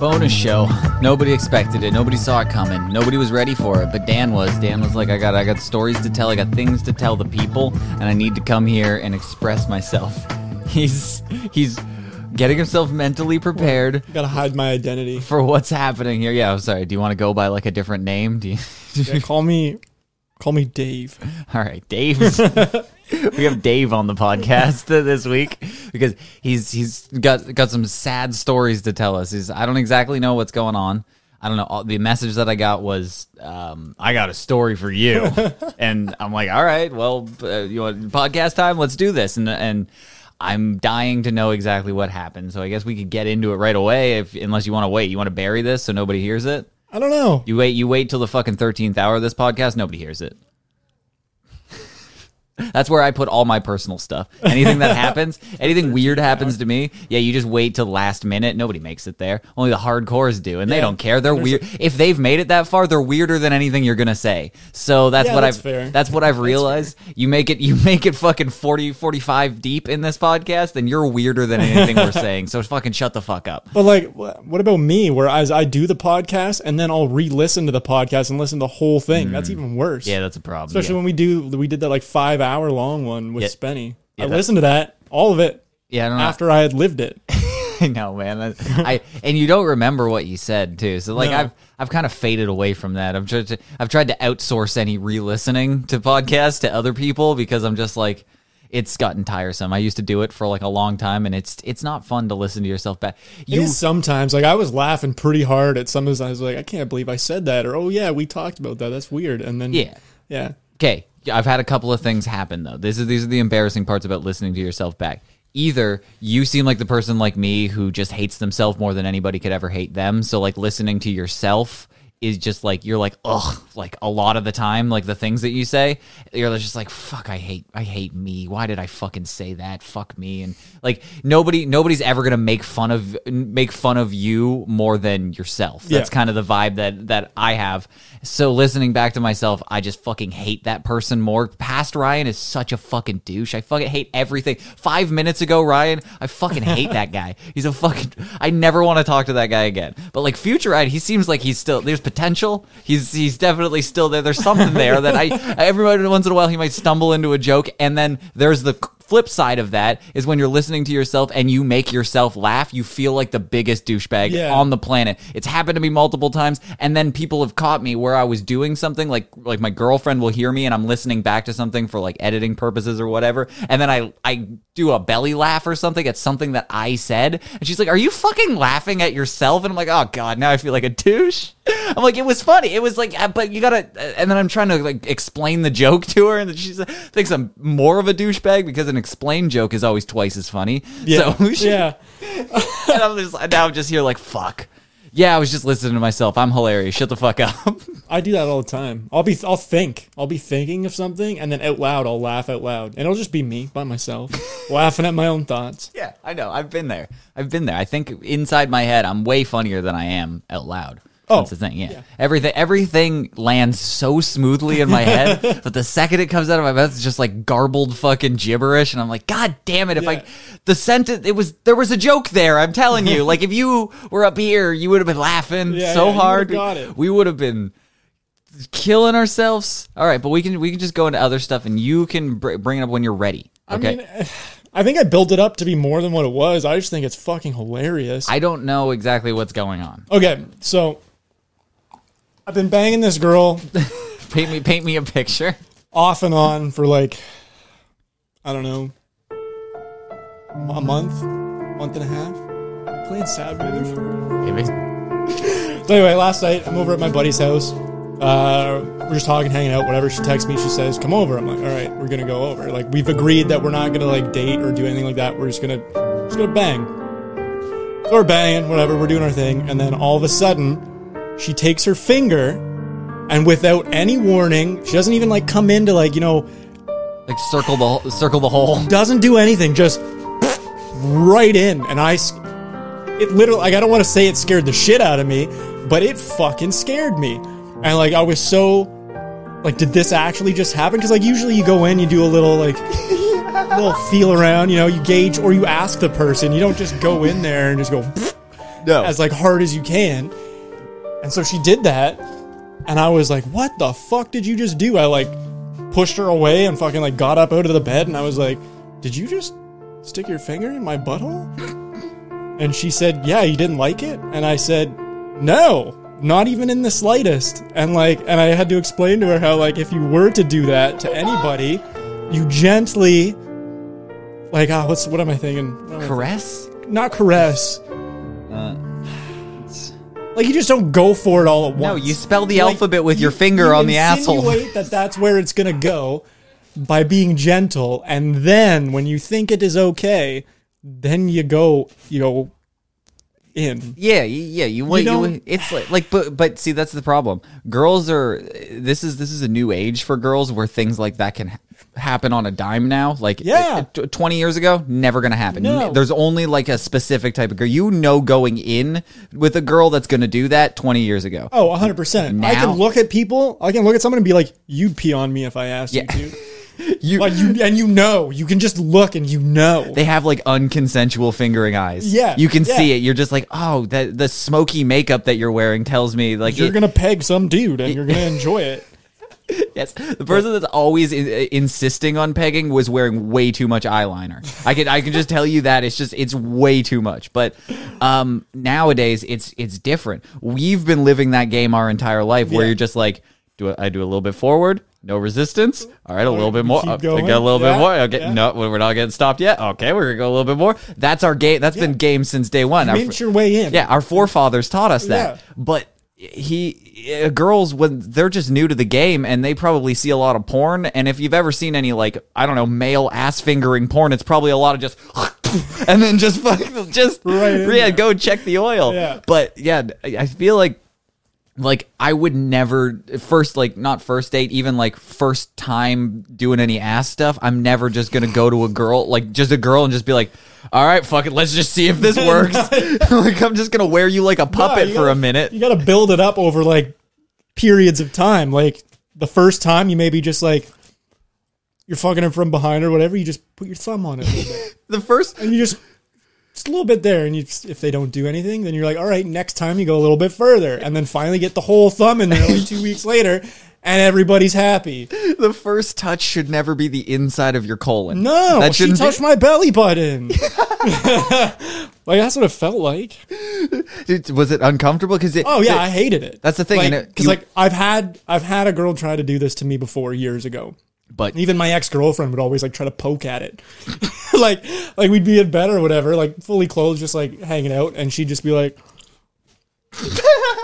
Bonus show. Nobody expected it. Nobody saw it coming. Nobody was ready for it. But Dan was. Dan was like, I got, I got stories to tell. I got things to tell the people, and I need to come here and express myself. He's, he's getting himself mentally prepared Gotta hide my identity. for what's happening here. Yeah, I'm sorry. Do you want to go by like a different name? Do you? Yeah, call me, call me Dave. All right, Dave. we have Dave on the podcast this week because he's he's got got some sad stories to tell us. He's I don't exactly know what's going on. I don't know. All- The message that I got was, um, "I got a story for you," and I'm like, "All right, well, uh, you want podcast time? Let's do this." And and I'm dying to know exactly what happened. So I guess we could get into it right away, if unless you want to wait. You want to bury this so nobody hears it. I don't know. You wait. You wait till the fucking thirteenth hour of this podcast. Nobody hears it. That's where I put all my personal stuff. Anything that happens, anything weird happens to me, yeah, you just wait till the last minute. Nobody makes it there. Only the hardcores do, and they Yeah. don't care. They're weird. If they've made it that far, they're weirder than anything you're gonna say. So that's Yeah, what that's I've. fair. That's what I've realized. You make it. You make it fucking 40, 45 deep in this podcast, and you're weirder than anything we're saying. So fucking shut the fuck up. But like, wh- what about me? Whereas I do the podcast and then I'll re-listen to the podcast and listen to the whole thing. That's even worse. Mm. Yeah, that's a problem. Especially when we do, we did that like five hour long one with Yeah. Spenny. Yeah, I listened to that, all of it, yeah, I don't know. after I had lived it. I know, man. I, and you don't remember what you said too. So like No. I've I've kind of faded away from that. I've tried to I've tried to outsource any re-listening to podcasts to other people because I'm just like it's gotten tiresome. I used to do it for like a long time and it's it's not fun to listen to yourself back. You sometimes like I was laughing pretty hard at some of the I was like, I can't believe I said that, or oh yeah, we talked about that. That's weird. And then Yeah. yeah, Okay, I've had a couple of things happen though. This is these are the embarrassing parts about listening to yourself back. Either you seem like the person like me who just hates themselves more than anybody could ever hate them. So like listening to yourself is just like you're like ugh like a lot of the time like the things that you say you're just like fuck I hate I hate me why did I fucking say that fuck me and like nobody nobody's ever gonna make fun of make fun of you more than yourself that's Yeah. kind of the vibe that that I have. So listening back to myself, I just fucking hate that person more. Past Ryan is such a fucking douche. I fucking hate everything. Five minutes ago, Ryan, I fucking hate that guy. He's a fucking. I never want to talk to that guy again. But like future Ryan, he seems like he's still there's potential. He's he's definitely still there. There's something there that I every once in a while he might stumble into a joke, and then there's the flip side of that is when you're listening to yourself and you make yourself laugh, you feel like the biggest douchebag Yeah. on the planet. It's happened to me multiple times, and then people have caught me where I was doing something like like my girlfriend will hear me and I'm listening back to something for like editing purposes or whatever, and then I I do a belly laugh or something at something that I said, and she's like, "Are you fucking laughing at yourself?" And I'm like, "Oh god, now I feel like a douche." I'm like, "It was funny. It was like, uh, but you gotta." And then I'm trying to like explain the joke to her, and then she thinks I'm more of a douchebag because an explained joke is always twice as funny. yeah, So yeah. and I'm just now I'm just here like fuck. Yeah, I was just listening to myself. I'm hilarious. Shut the fuck up. I do that all the time. I'll be, I'll think, I'll be thinking of something, and then out loud, I'll laugh out loud, and it'll just be me by myself, laughing at my own thoughts. yeah, I know. I've been there. I've been there. I think inside my head, I'm way funnier than I am out loud. Oh, That's the thing. Yeah. Everything everything lands so smoothly in my head, but the second it comes out of my mouth, it's just like garbled fucking gibberish, and I'm like, God damn it! If Yeah. I the sentence, it was there was a joke there. I'm telling you, like if you were up here, you would have been laughing Yeah, so yeah, hard. got it. We would have been killing ourselves. All right, but we can we can just go into other stuff, and you can br- bring it up when you're ready. Okay. I mean, I think I built it up to be more than what it was. I just think it's fucking hilarious. I don't know exactly what's going on. okay, so I've been banging this girl Paint me paint me a picture. off and on for like I don't know a month, month and a half. Playing sad music. Maybe. So anyway, last night I'm over at my buddy's house. Uh, we're just talking, hanging out, whatever. She texts me. She says, "Come over." I'm like, "All right, we're gonna go over." Like we've agreed that we're not gonna like date or do anything like that. We're just gonna just gonna bang. So we're banging, whatever, we're doing our thing, and then all of a sudden, she takes her finger, and without any warning, she doesn't even like come in to like you know, Like circle the circle the hole. doesn't do anything, just right in, and I it literally, like I don't want to say it scared the shit out of me, but it fucking scared me, and like I was so, like, did this actually just happen? Because like usually you go in, you do a little like. little feel around, you know, you gauge or you ask the person. You don't just go in there and just go No. as like hard as you can. And so she did that, and I was like, "What the fuck did you just do?" I like pushed her away and fucking like got up out of the bed, and I was like, "Did you just stick your finger in my butthole?" And she said, "Yeah, you didn't like it." And I said, "No, not even in the slightest." And like, and I had to explain to her how like if you were to do that to anybody, you gently. Like ah, what's what am I thinking? What am I Caress? not caress. Uh, Like you just don't go for it all at once. No, you spell the Like, alphabet with you- your finger you on the asshole. that that's where it's gonna go by being gentle, and then when you think it is okay, then you go, you go in. Yeah, yeah, you want you, don't- it's like, like but but see that's the problem. Girls are this is this is a new age for girls where things like that can ha- happen on a dime now. Like Yeah. uh, t- 20 years ago, never going to happen. No. There's only like a specific type of girl. You know going in with a girl that's going to do that 20 years ago. Oh, 100 percent. I can look at people. I can look at someone and be like, "You'd pee on me if I asked Yeah. you to." You Like you, and you know, you can just look and you know. they have like unconsensual fingering eyes. Yeah, You can yeah. see it. You're just like, "Oh, that the smoky makeup that you're wearing tells me like you're it- gonna peg some dude and you're gonna enjoy it. Yes, the person that's always in, insisting on pegging was wearing way too much eyeliner. I can I can just tell you that it's just it's way too much. But um, nowadays it's it's different. We've been living that game our entire life, where Yeah. you're just like, do I do a little bit forward? No resistance. All right, a little bit more. keep Uh, going. I got a little Yeah, bit more. Okay, yeah. no, we're not getting stopped yet. Okay, we're gonna go a little bit more. That's our game. That's been game since day one. Our Mint your way in. yeah, our forefathers taught us that. Yeah. But he uh, girls when they're just new to the game and they probably see a lot of porn and if you've ever seen any like I don't know male ass fingering porn it's probably a lot of just and then just fucking just Right yeah there. go check the oil. Yeah. But yeah, I feel like like I would never first like not first date even like first time doing any ass stuff I'm never just gonna go to a girl like just a girl and just be like all right fuck it let's just see if this works like I'm just gonna wear you like a puppet you for gotta- a minute You got to build it up over like periods of time. Like the first time, you maybe just like you're fucking her from behind or whatever. You just put your thumb on it, a little bit. the first and you just just a little bit there. And you, if they don't do anything, then you're like, all right, next time you go a little bit further, and then finally get the whole thumb in there like two weeks later, and everybody's happy. the first touch should never be the inside of your colon No, that she touched be, my belly button. like that's what it felt like. Was it uncomfortable because it Oh yeah, I hated it. That's the thing, it- because you- like I've had I've had a girl try to do this to me before years ago. But Even my ex girlfriend would always like try to poke at it, like like we'd be in bed or whatever, like fully clothed, just like hanging out, and she'd just be like,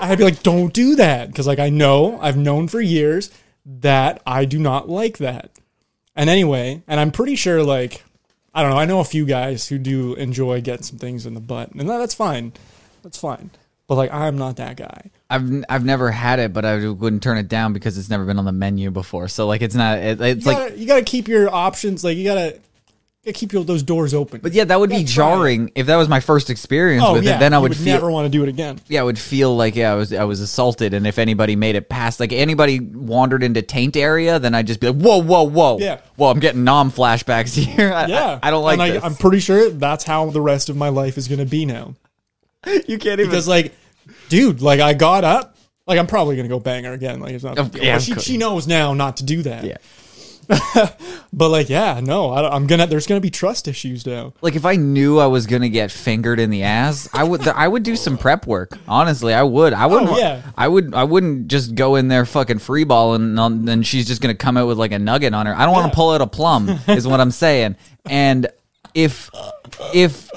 I'd be like, don't do that, because like I know I've known for years that I do not like that. And anyway, and I'm pretty sure like I don't know, I know a few guys who do enjoy getting some things in the butt, and that's fine, that's fine. But like I'm not that guy. I've I've never had it, but I wouldn't turn it down because it's never been on the menu before. So like it's not. It, it's You like, gotta, you gotta keep your options like you gotta, keep your, those doors open. but yeah, that would be gotta it. jarring if that was my first experience oh with yeah, it. Then I would, would feel. never want to do it again. yeah, I would feel like yeah, I was I was assaulted, and if anybody made it past, like anybody wandered into taint area, then I'd just be like, whoa, whoa, whoa, Yeah. whoa, I'm getting Nam flashbacks here. I, Yeah, I, I don't like And this. I'm pretty sure that's how the rest of my life is gonna be now. you can't even. Because like, dude, like I got up, like I'm probably gonna go bang her again. Like it's not. a Of- big deal. yeah, of she she knows now not to do that. yeah. But like, yeah, no, I, I'm gonna. There's gonna be trust issues now. Like if I knew I was gonna get fingered in the ass, I would I would do some prep work. Honestly, I would. I oh, wouldn't. Oh, yeah. I would. I wouldn't just go in there fucking free ball and then she's just gonna come out with like a nugget on her. I don't want to pull out a plum. is what I'm saying. And if if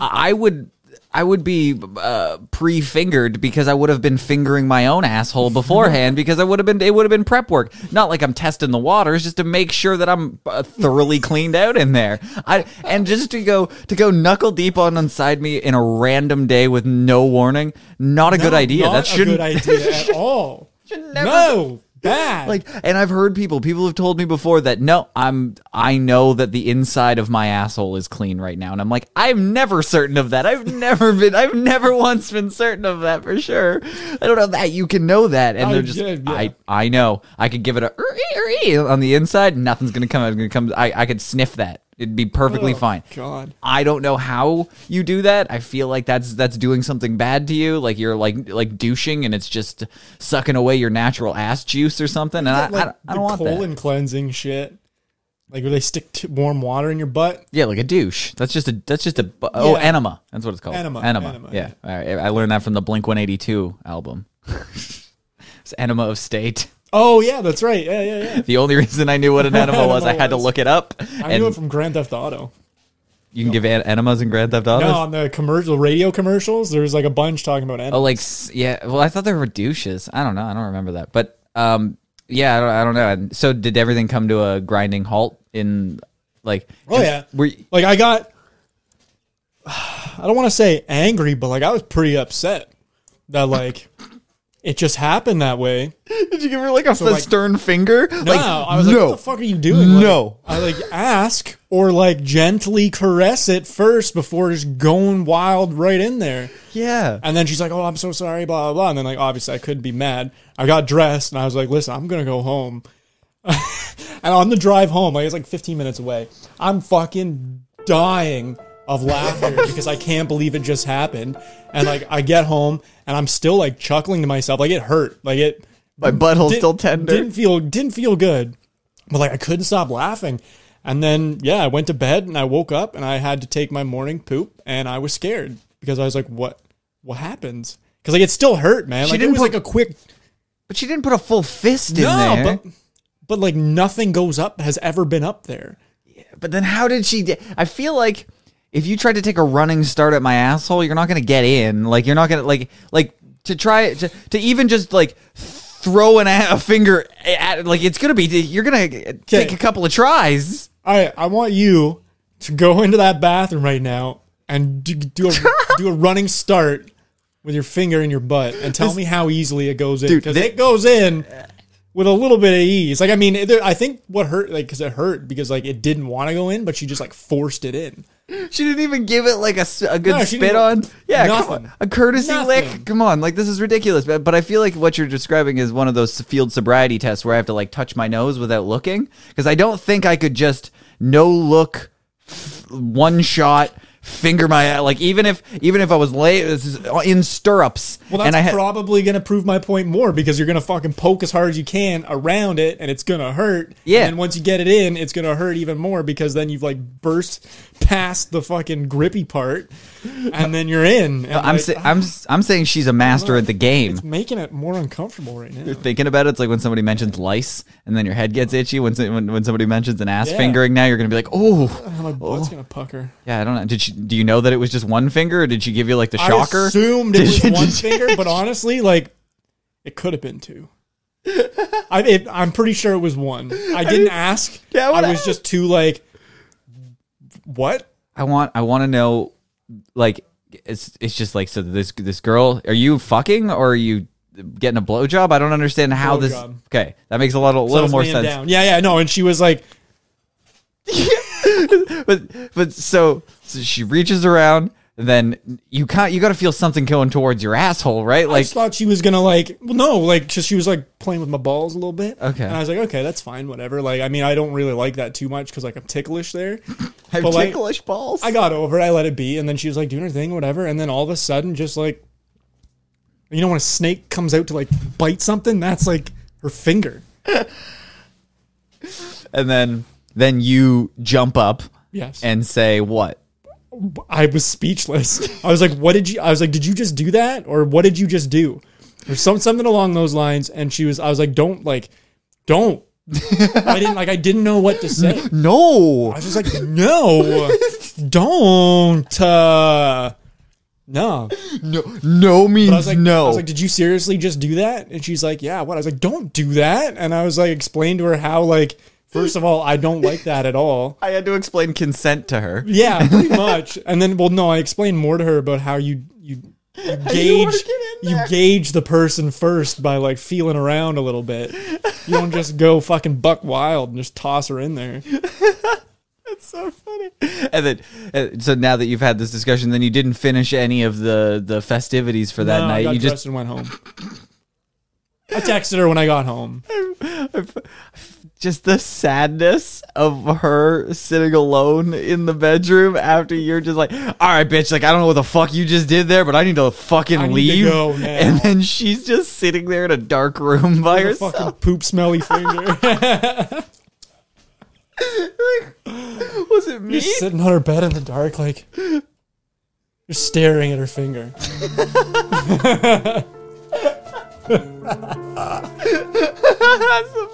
I would. I would be uh, pre-fingered because I would have been fingering my own asshole beforehand because I would have been it would have been prep work. Not like I'm testing the waters, just to make sure that I'm uh, thoroughly cleaned out in there. I and just to go to go knuckle deep on inside me in a random day with no warning, not a good idea. Not That shouldn't a good idea at all. never- no, bad. like and i've heard people people have told me before that no i'm i know that the inside of my asshole is clean right now. And i'm like i'm never certain of that. I've never been i've never once been certain of that for sure. I don't know that you can know that. And I they're just did, yeah. i i know. I could give it a "Er-ee, er-ee" on the inside nothing's gonna come out gonna come i i could sniff that it'd be perfectly Oh, fine God. I don't know how you do that. I feel like that's that's doing something bad to you. Like you're like like douching and it's just sucking away your natural ass juice or something. And I, I, like don't- I don't want that. colon cleansing shit. Like where they stick t- warm water in your butt. Yeah, like a douche. That's just a that's just a bu- oh Yeah. enema. That's what it's called. Enema, Enema. enema, yeah. Right. I learned that from the Blink One Eighty Two album. it's enema of state. Oh yeah, that's right. Yeah, yeah, yeah. The only reason I knew what an enema was, I had to look it up. I knew it from Grand Theft Auto. you can give en- enemas in Grand Theft Auto. No, on the commercial radio commercials, there's like a bunch talking about enemas. Oh, like s- yeah. Well, I thought they were douches. I don't know. I don't remember that. But um, yeah, I don't, I don't know. And so, did everything come to a grinding halt in like? Oh, yeah. Were you- like I got I don't want to say angry, but like I was pretty upset that like it just happened that way. did you give her like a like- stern finger? No, like, I was like, no. "What the fuck are you doing?" Like, No. I like ask or like gently caress it first before just going wild right in there. yeah. And then she's like, "Oh, I'm so sorry," blah blah blah. And then like obviously I couldn't be mad. I got dressed and I was like, "Listen, I'm gonna go home." and on the drive home, like it's like 15 minutes away, I'm fucking dying of laughter because I can't believe it just happened. And like I get home and I'm still like chuckling to myself, like it hurt, like it. My butthole's still tender. Didn't feel didn't feel good, but like I couldn't stop laughing. And then yeah, I went to bed and I woke up and I had to take my morning poop and I was scared because I was like, what what happens? Because like it still hurt, man. She like didn't it was put- like a quick But she didn't put a full fist in no, there. but but like nothing goes up has ever been up there. Yeah, But then how did she? I feel like if you tried to take a running start at my asshole, you're not going to get in. Like you're not going to like like to try to to even just like throw an a, a finger at like it's going to be you're going to take a couple of tries. I I want you to go into that bathroom right now and do, do a do a running start with your finger in your butt and tell me how easily it goes in because it goes in with a little bit of ease. Like I mean, I think what hurt like because it hurt because like it didn't want to go in, but she just like forced it in. She didn't even give it like a, a good No, spit on. Yeah, nothing. on. a courtesy Nothing. lick. Come on, like this is ridiculous. But but I feel like what you're describing is one of those field sobriety tests where I have to like touch my nose without looking because I don't think I could just no look, f- one shot. Finger my like even if even if I was lay this uh, in stirrups Well, that's and I had probably gonna prove my point more because you're gonna fucking poke as hard as you can around it, and it's gonna hurt. Yeah. And once you get it in, it's gonna hurt even more because then you've like burst past the fucking grippy part, and then you're in. I'm like, sa- I'm I'm saying she's a master at the game. it's making it more uncomfortable right now. You're thinking about it, it's like when somebody mentions lice, and then your head gets itchy. When when, when somebody mentions an ass Yeah. fingering, now you're gonna be like, oh, My butt's gonna pucker. yeah. I don't know. Did she? Do you know that it was just one finger, or did she give you like the shocker? I assumed it was one finger, but honestly, like it could have been two. I, it, I'm pretty sure it was one. I didn't ask. Yeah, I what was just too like, what? I want. I want to know. Like, it's it's just like so. This this girl, are you fucking or are you getting a blowjob? I don't understand how this. Blowjob. Okay, that makes a lot, a So little more sense. down. Yeah, yeah, no. And she was like, but but so, so she reaches around. Then you can't. You got to feel something going towards your asshole, right? I Like just thought she was gonna like, well, no, like, just she was like playing with my balls a little bit. Okay. And I was like, okay, that's fine, whatever. Like, I mean, I don't really like that too much because like I'm ticklish there. have but, like, ticklish balls. I got over it. I let it be, and then she was like doing her thing, whatever. And then all of a sudden, just like, you know, when a snake comes out to like bite something, that's like her finger. and then then you jump up Yes. and say what? I was speechless. I was like, "What did you?" I was like, "Did you just do that, or what did you just do?" Or some something along those lines. And she was, I was like, "Don't like, don't." I didn't like. I didn't know what to say. No. I was just like, "No, don't." Uh, no. No, no means But I was like, no. I was like, did you seriously just do that? And she's like, yeah. What? I was like, don't do that. And I was like, explain to her how, like, first of all, I don't like that at all. I had to explain consent to her. Yeah, pretty much. And then, well, no, I explained more to her about how you you, you gauge in you gauge the person first by like feeling around a little bit. You don't just go fucking buck wild and just toss her in there. That's so funny. And then, uh, so now that you've had this discussion, then you didn't finish any of the the festivities for that No, I night. got You dressed just and went home. I texted her when I got home. Just the sadness of her sitting alone in the bedroom after you're just like, all right, bitch, like I don't know what the fuck you just did there, but I need to fucking need to leave. now. And then she's just sitting there in a dark room by A herself. fucking poop smelly finger. Like, was it me? just sitting on her bed in the dark, like just staring at her finger.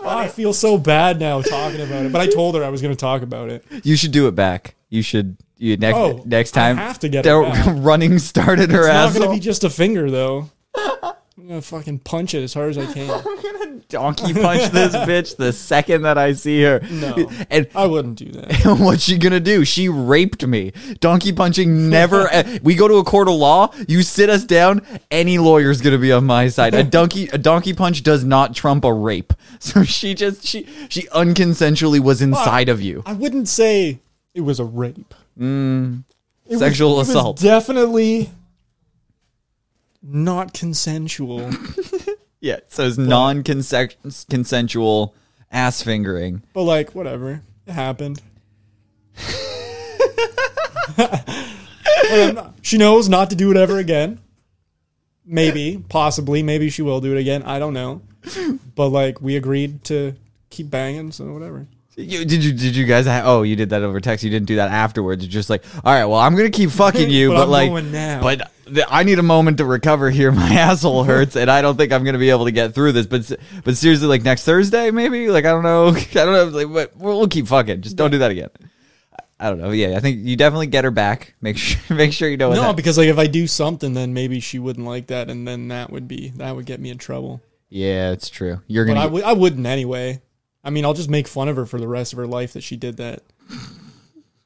I feel so bad now talking about it, but I told her I was going to talk about it. You should do it back. You should. You next Oh, next I time. have to get it back. running started her It's not going to be just a finger, though. I'm to fucking punch it as hard as I can. I'm gonna donkey punch this bitch the second that I see her. No. And I wouldn't do that. what's she gonna do? She raped me. Donkey punching never. we go to a court of law. You sit us down. Any lawyer's gonna be on my side. A donkey a donkey punch does not trump a rape. So she just she she unconsensually was inside of you. I wouldn't say it was a rape. Mm. Was- Sexual was assault. definitely not consensual. Yeah. So it's non consensual ass fingering. but, like, whatever. It happened. Like, not- she knows not to do it ever again. Maybe, possibly, maybe she will do it again. I don't know. But like we agreed to keep banging, so whatever. You, did you did you guys? Ha- oh, you did that over text. You didn't do that afterwards. You're just like, all right, well, I'm gonna keep fucking you, But but, like, now. but I need a moment to recover here. My asshole hurts, and I don't think I'm gonna be able to get through this. But but seriously, like next Thursday, maybe. Like I don't know. I don't know. Like, but we'll, we'll keep fucking. Just don't do that again. I- I don't know. Yeah, I think you definitely get her back. Make sure make sure you know. No, that- because like if I do something, then maybe she wouldn't like that, and then that would be that would get me in trouble. yeah, it's true. You're gonna. I get- would I wouldn't anyway. I mean, I'll just make fun of her for the rest of her life that she did that.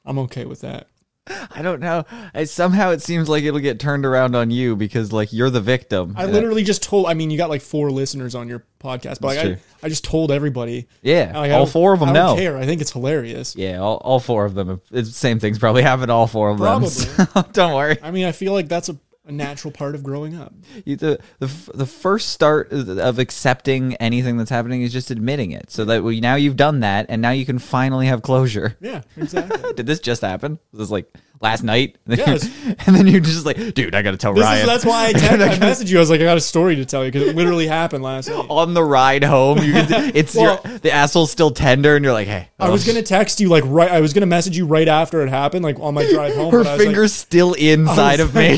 I'm okay with that. I don't know. I, somehow it seems like it'll get turned around on you because like you're the victim. I literally just told. I mean, you got like four listeners on your podcast, but like I. I just told everybody. Yeah, Like, all four of them I don't know. care. I think it's hilarious. Yeah, all, all four of them. It's same things probably happen to all four of them. So don't worry. I mean, I feel like that's a, a natural part of growing up. You, the, the the first start of accepting anything that's happening is just admitting it. So that we, now you've done that, and now you can finally have closure. Yeah, exactly. Did this just happen? Was this like last night? Yes. and then you're just like, dude, I gotta tell This Ryan. is, that's why I, text, I messaged you. I was like, I got a story to tell you because it literally happened last night. on the ride home, you can. It's Well- your the asshole's still tender, and you're like, hey, I was oh, gonna text you like right. I was gonna message you right after it happened, like on my drive home. her but I like- finger's still inside of me.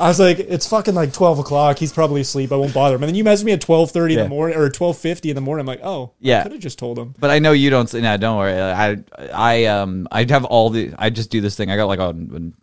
I was like, it's fucking like twelve o'clock. He's probably asleep. I won't bother him. And then you messaged me at twelve thirty in Yeah. the morning or twelve fifty in the morning. I'm like, oh, Yeah. I could have just told him. But I know you don't. say No, don't worry. I, I, um, I have all the. I just do this thing. I got like a,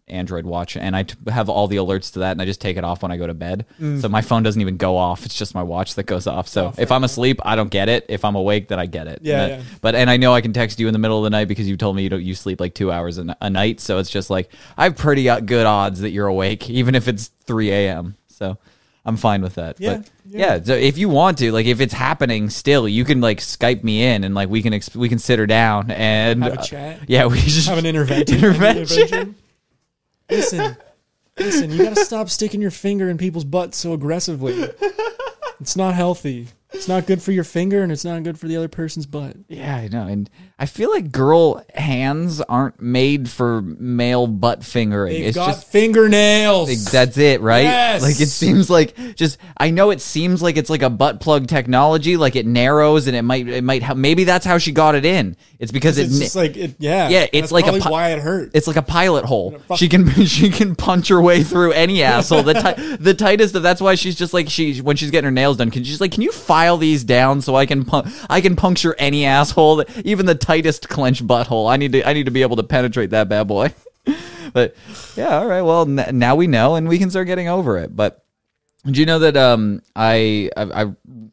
Android watch, and I t- have all the alerts to that, and I just take it off when I go to bed. So my phone doesn't even go off. It's just my watch that goes off. So Mm. Oh, if I'm asleep, I don't get it. If I'm awake, then I get it. Yeah, But- yeah. But and I know I can text you in the middle of the night because you told me you don't. You sleep like two hours a night. So it's just like I have pretty uh, good odds that you're awake, even if it's 3 a.m. So. I'm fine with that. Yeah, but yeah. yeah. So if you want to, like, if it's happening still, you can like Skype me in and like we can ex- we can sit her down and Have a uh, chat? yeah, we just Have an intervention. Intervention. Listen, listen. You gotta stop sticking your finger in people's butts so aggressively. It's not healthy. It's not good for your finger, and it's not good for the other person's butt. Yeah, I know. And I feel like girl hands aren't made for male butt fingering. They've it's got just fingernails. like, that's it, right? Yes. Like it seems like just I know it seems like it's like a butt plug technology, like it narrows and it might it might help. Maybe that's how she got it in. It's because it's na- just like it, yeah, Yeah, it's That's like a pu- why it hurt. It's like a pilot hole. fuck- She can she can punch her way through any asshole. The ti- the tightest of that's why she's just like she when she's getting her nails done. Can she's like, can you file these down so I can pu- I can puncture any asshole, that, even the tightest clenched butthole. I need to I need to be able to penetrate that bad boy. But yeah, all right. Well, n- now we know, and we can start getting over it. But do you know that um, I, I I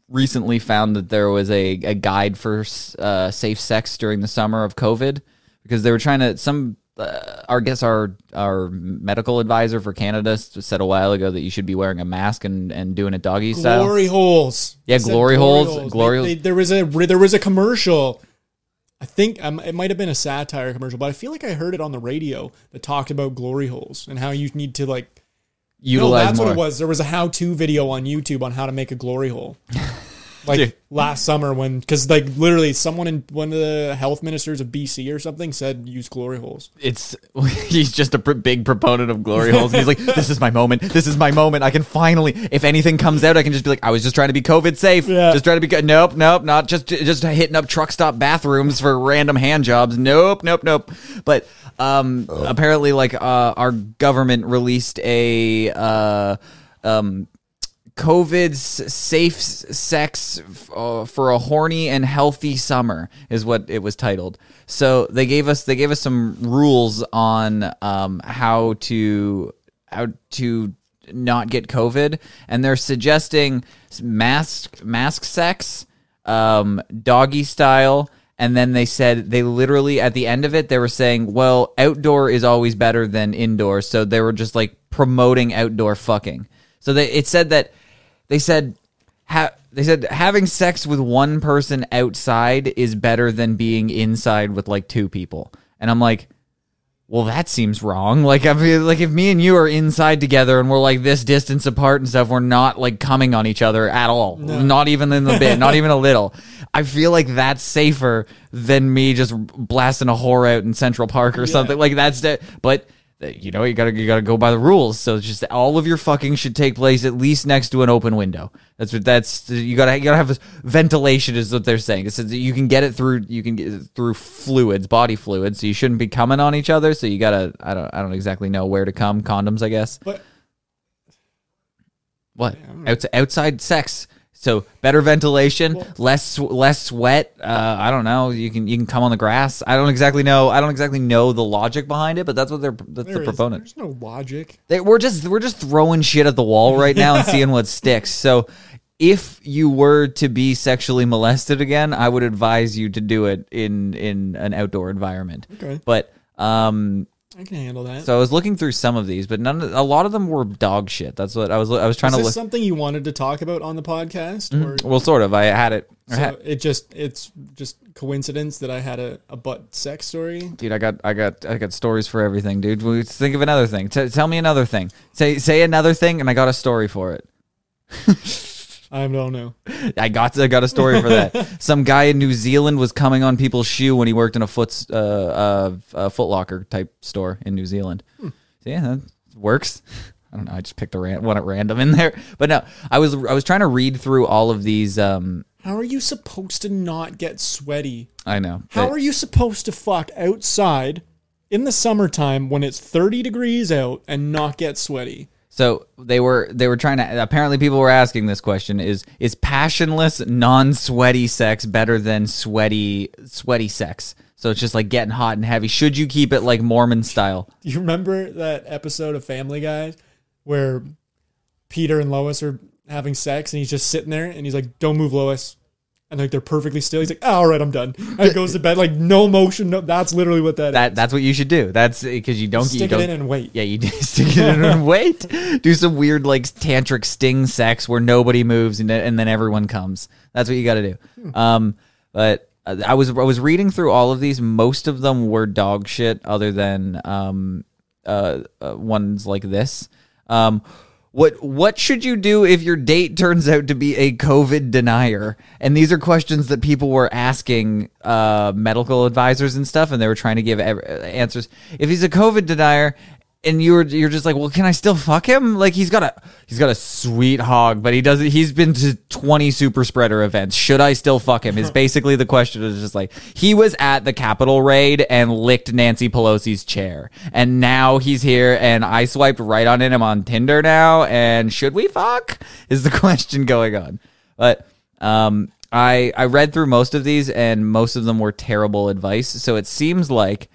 recently found that there was a, a guide for uh, safe sex during the summer of COVID because they were trying to some. Uh, our guess our our medical advisor for Canada said a while ago that you should be wearing a mask and, and doing it doggy style. Glory holes. Yeah, said glory holes, glory- They- they- there was a there was a commercial. I think um, it might have been a satire commercial, but I feel like I heard it on the radio that talked about glory holes and how you need to like. No, Utilize that's more. what it was. There was a how-to video on YouTube on how to make a glory hole. Like Dude. last summer when, because like literally someone in one of the health ministers of BC or something said use glory holes. it's he's just a pr- big proponent of glory holes. And he's like, "This is my moment. This is my moment. I can finally, if anything comes out, I can just be like, I was just trying to be COVID safe. Yeah. Just trying to be. co- Nope, nope, not just just hitting up truck stop bathrooms for random hand jobs. Nope, nope, nope. But um, apparently, like uh, our government released a uh, um. COVID's safe sex uh, for a horny and healthy summer is what it was titled. So they gave us they gave us some rules on um, how to how to not get COVID, and they're suggesting mask mask sex, um, doggy style, and then they said they literally at the end of it they were saying, well, outdoor is always better than indoor, so they were just like promoting outdoor fucking. So they it said that they said ha- they said having sex with one person outside is better than being inside with like two people. And I'm like, well, that seems wrong. Like, I mean, like if me and you are inside together and we're like this distance apart and stuff, we're not like coming on each other at all. Not even in the bit, not even a little. I feel like that's safer than me just blasting a whore out in Central Park or something. Like that's that. But uh, you know, you gotta you gotta go by the rules. So it's just all of your fucking should take place at least next to an open window. That's what that's you gotta you gotta have ventilation is what they're saying. It says that you can get it through you can get it through fluids, body fluids. So you shouldn't be coming on each other. So you gotta I don't I don't exactly know where to come. Condoms, I guess. But What Outs- outside sex. So better ventilation, less less sweat. Uh, I don't know. You can you can come on the grass. I don't exactly know. I don't exactly know the logic behind it, but that's what they're that's the proponent. there's no logic. They, we're just we're just throwing shit at the wall right now and seeing what sticks. So if you were to be sexually molested again, I would advise you to do it in in an outdoor environment. Okay. But um I can handle that. so I was looking through some of these, but none of, a lot of them were dog shit. That's what I was I was trying Is to look something you wanted to talk about on the podcast, mm-hmm. or well sort of. I had it so had- it just it's just coincidence that I had a, a butt sex story? Dude, I got, I got, I got stories for everything, dude. We think of another thing. T- tell me another thing. Say, say another thing, and I got a story for it. I don't know. I got I got a story for that. Some guy in New Zealand was coming on people's shoe when he worked in a foot uh, uh, uh Foot Locker type store in New Zealand. So yeah, that works. I don't know. I just picked a ran- one at random in there, but no, I was I was trying to read through all of these. Um, How are you supposed to not get sweaty? I know. How but- are you supposed to fuck outside in the summertime when it's 30 degrees out and not get sweaty? So they were they were trying to apparently people were asking this question is is passionless non-sweaty sex better than sweaty sweaty sex? So it's just like getting hot and heavy. Should you keep it like Mormon style? Do you remember that episode of Family Guy where Peter and Lois are having sex and he's just sitting there and he's like, "Don't move, Lois," and like they're perfectly still. He's like, oh, "All right, I'm done." And goes to bed like no motion. No, that's literally what. That that's what you should do. That's because you don't you Stick don't, it in and wait. Yeah, you do stick it in and wait. Do some weird like tantric sting sex where nobody moves and, then- and then everyone comes. That's what you got to do. Um, but uh, I was I was reading through all of these. Most of them were dog shit, other than um, uh, uh ones like this. Um, what what should you do if your date turns out to be a COVID denier? And these are questions that people were asking uh, medical advisors and stuff, and they were trying to give answers. If he's a COVID denier, and you're you're just like, well, can I still fuck him? Like he's got a he's got a sweet hog, but he doesn't. He's been to twenty super spreader events. Should I still fuck him? Is basically the question. Is just like he was at the Capitol raid and licked Nancy Pelosi's chair, and now he's here, and I swiped right on him on Tinder now, and should we fuck? Is the question going on? But um, I I read through most of these, and most of them were terrible advice. So it seems like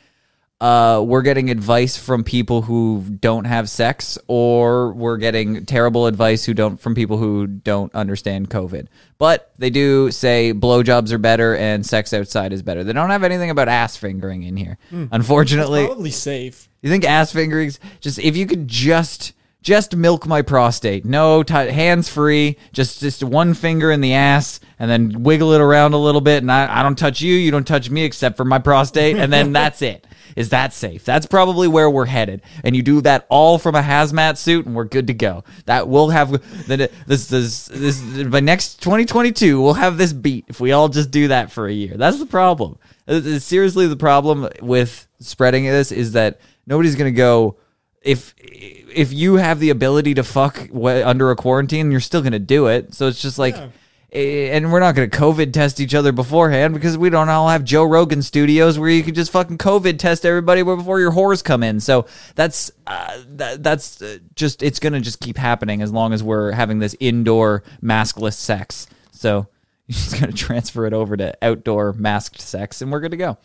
uh, we're getting advice from people who don't have sex, or we're getting terrible advice who don't from people who don't understand COVID. But they do say blowjobs are better and sex outside is better. They don't have anything about ass fingering in here, unfortunately. Probably safe. You think ass fingerings? Just if you could just just milk my prostate, no t- hands free, just just one finger in the ass, and then wiggle it around a little bit, and I, I don't touch you, you don't touch me, except for my prostate, and then that's it. Is that safe? That's probably where we're headed, and you do that all from a hazmat suit, and we're good to go. That we'll have then this this this by next 2022 we'll have this beat if we all just do that for a year. That's the problem. Uh, Seriously, the problem with spreading this is that nobody's gonna go if if you have the ability to fuck under a quarantine, you're still gonna do it. So it's just like, eh, and we're not gonna COVID test each other beforehand because we don't all have Joe Rogan studios where you can just fucking COVID test everybody before your whores come in. So that's uh, that, that's uh, just it's gonna just keep happening as long as we're having this indoor maskless sex. So you're just gonna transfer it over to outdoor masked sex, and we're good to go.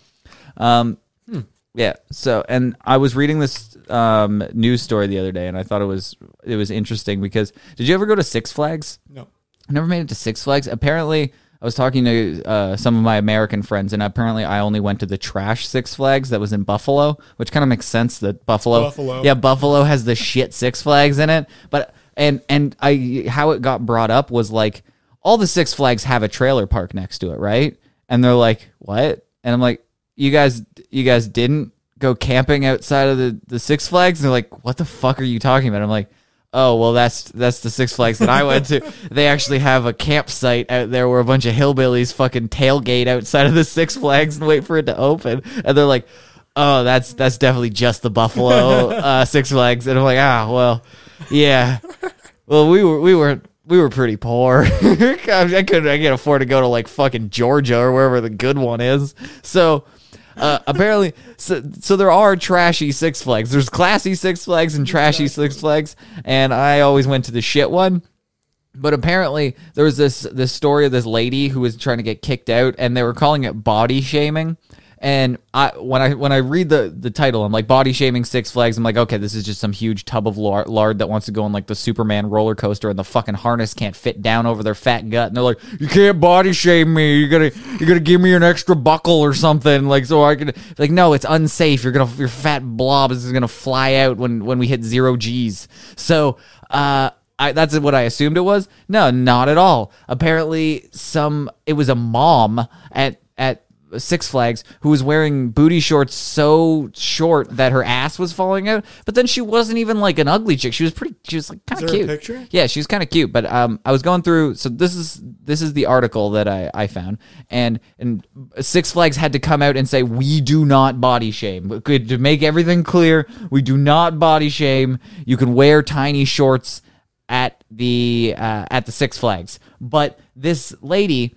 Um, yeah. So, and I was reading this um, news story the other day, and I thought it was it was interesting because did you ever go to Six Flags? No. I never made it to Six Flags. Apparently, I was talking to uh, some of my American friends, and apparently, I only went to the trash Six Flags that was in Buffalo, which kind of makes sense that Buffalo, Buffalo. yeah, Buffalo has the shit Six Flags in it. But and and I how it got brought up was like all the Six Flags have a trailer park next to it, right? And they're like, what? And I'm like, you guys, you guys didn't go camping outside of the the Six Flags? And they're like, what the fuck are you talking about? I'm like. Oh well, that's that's the Six Flags that I went to. They actually have a campsite out there where a bunch of hillbillies fucking tailgate outside of the Six Flags and wait for it to open. And they're like, "Oh, that's that's definitely just the Buffalo uh, Six Flags." And I'm like, "Ah, well, yeah. Well, we were we were we were pretty poor. I couldn't I can't afford to go to like fucking Georgia or wherever the good one is. So uh, apparently, so, so there are trashy Six Flags. There's classy Six Flags and trashy Six Flags, and I always went to the shit one. But apparently, there was this this story of this lady who was trying to get kicked out, and they were calling it body shaming. And I when I when I read the the title, I'm like body shaming Six Flags. I'm like, okay, this is just some huge tub of lar- lard that wants to go on like the Superman roller coaster, and the fucking harness can't fit down over their fat gut. And they're like, you can't body shame me. You gotta you gotta give me an extra buckle or something, like so I can like no, it's unsafe. You're gonna your fat blob is gonna fly out when when we hit zero G's. So uh. I, that's what I assumed it was. No, not at all. Apparently, some it was a mom at at Six Flags who was wearing booty shorts so short that her ass was falling out. But then she wasn't even like an ugly chick. She was pretty. She was like kind of cute. picture? Yeah, she was kind of cute. But um, I was going through. So this is this is the article that I I found, and and Six Flags had to come out and say we do not body shame. Good to make everything clear. We do not body shame. You can wear tiny shorts at the uh, at the Six Flags. But this lady,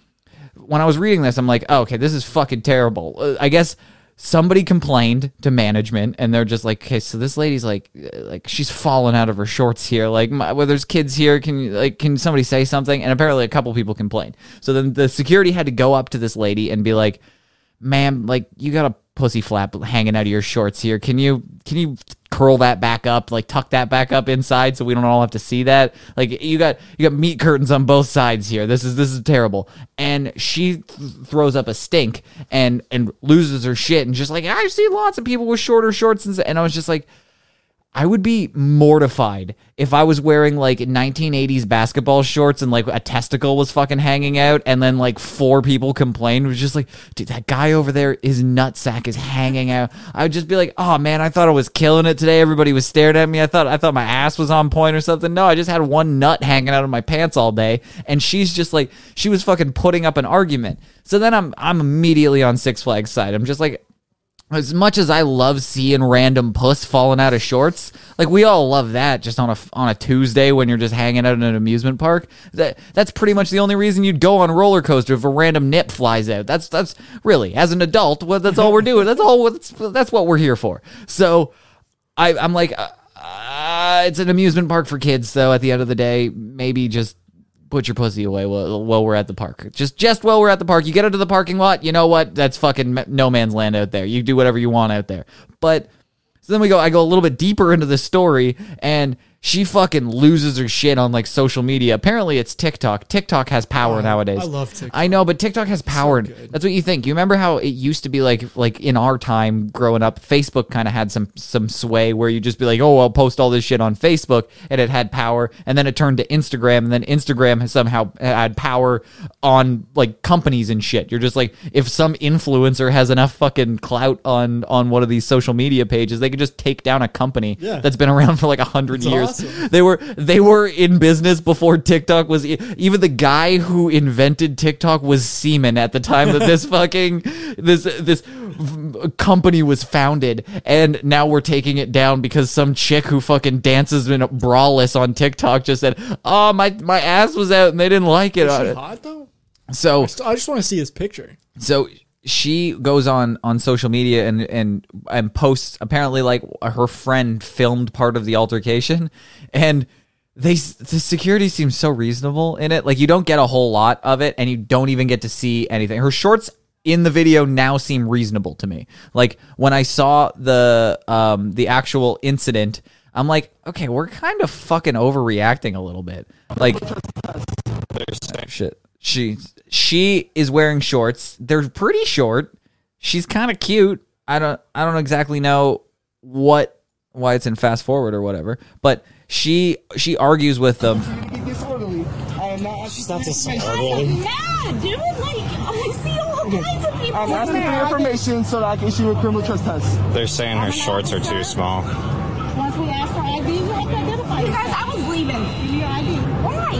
when I was reading this, I'm like, oh, okay, this is fucking terrible. Uh, I guess somebody complained to management, and they're just like, okay, so this lady's like, uh, like she's falling out of her shorts here. Like, my, well, there's kids here. Can you like, can somebody say something? And apparently, a couple people complained. So then the security had to go up to this lady and be like, ma'am, like you got a pussy flap hanging out of your shorts here. Can you can you curl that back up, like tuck that back up inside so we don't all have to see that? Like you got you got meat curtains on both sides here. This is this is terrible. And she th- throws up a stink and and loses her shit and just like I've seen lots of people with shorter shorts and, and I was just like I would be mortified if I was wearing like 1980s basketball shorts and like a testicle was fucking hanging out and then like four people complained. It was just like, dude, that guy over there, his nutsack is hanging out. I would just be like, oh man, I thought I was killing it today. Everybody was staring at me. I thought I thought my ass was on point or something. No, I just had one nut hanging out of my pants all day. And she's just like, she was fucking putting up an argument. So then I'm I'm immediately on Six Flags side. I'm just like, as much as I love seeing random puss falling out of shorts, like we all love that just on a on a Tuesday when you're just hanging out in an amusement park. That that's pretty much the only reason you'd go on roller coaster if a random nip flies out. That's that's really as an adult, well, that's all we're doing. That's all that's, that's what we're here for. So I I'm like uh, uh, it's an amusement park for kids though at the end of the day, maybe just put your pussy away while, while we're at the park. Just just while we're at the park, you get into the parking lot. You know what? That's fucking no man's land out there. You do whatever you want out there. But so then we go. I go a little bit deeper into the story, and she fucking loses her shit on like social media. Apparently, it's TikTok. TikTok has power nowadays. I love TikTok. I know, but TikTok has power. good. That's what you think. You remember how it used to be like like in our time growing up, Facebook kind of had some some sway where you just be like, "Oh, I'll post all this shit on Facebook," and it had power, and then it turned to Instagram, and then Instagram has somehow had power on like companies and shit. You're just like, if some influencer has enough fucking clout on on one of these social media pages, they could just take down a company Yeah. that's been around for like a hundred years. Awesome. They were they were in business before TikTok was e- even the guy who invented TikTok was semen at the time that this fucking this this company was founded and now we're taking it down because some chick who fucking dances in a braless on TikTok just said, "Oh, my my ass was out and they didn't like it." Is she hot though? So I just want to see his picture. so she goes on on social media and and and posts apparently like her friend filmed part of the altercation. And they the security seems so reasonable in it. Like you don't get a whole lot of it and you don't even get to see anything. Her shorts in the video now seem reasonable to me. Like when i saw the um the actual incident i'm like okay we're kind of fucking overreacting a little bit. Like shit. She she is wearing shorts. They're pretty short. She's kind of cute. I don't I don't exactly know what why it's in fast forward or whatever, but she she argues with them. disorderly. I am not It's not asking for disorderly. information. mad, dude. Like, I see all kinds of people. I'm asking for information so that I can issue a criminal trespass. They're saying her shorts are too small. Once we ask for ID, you have to identify You guys, I was leaving. Give me your ID. Why?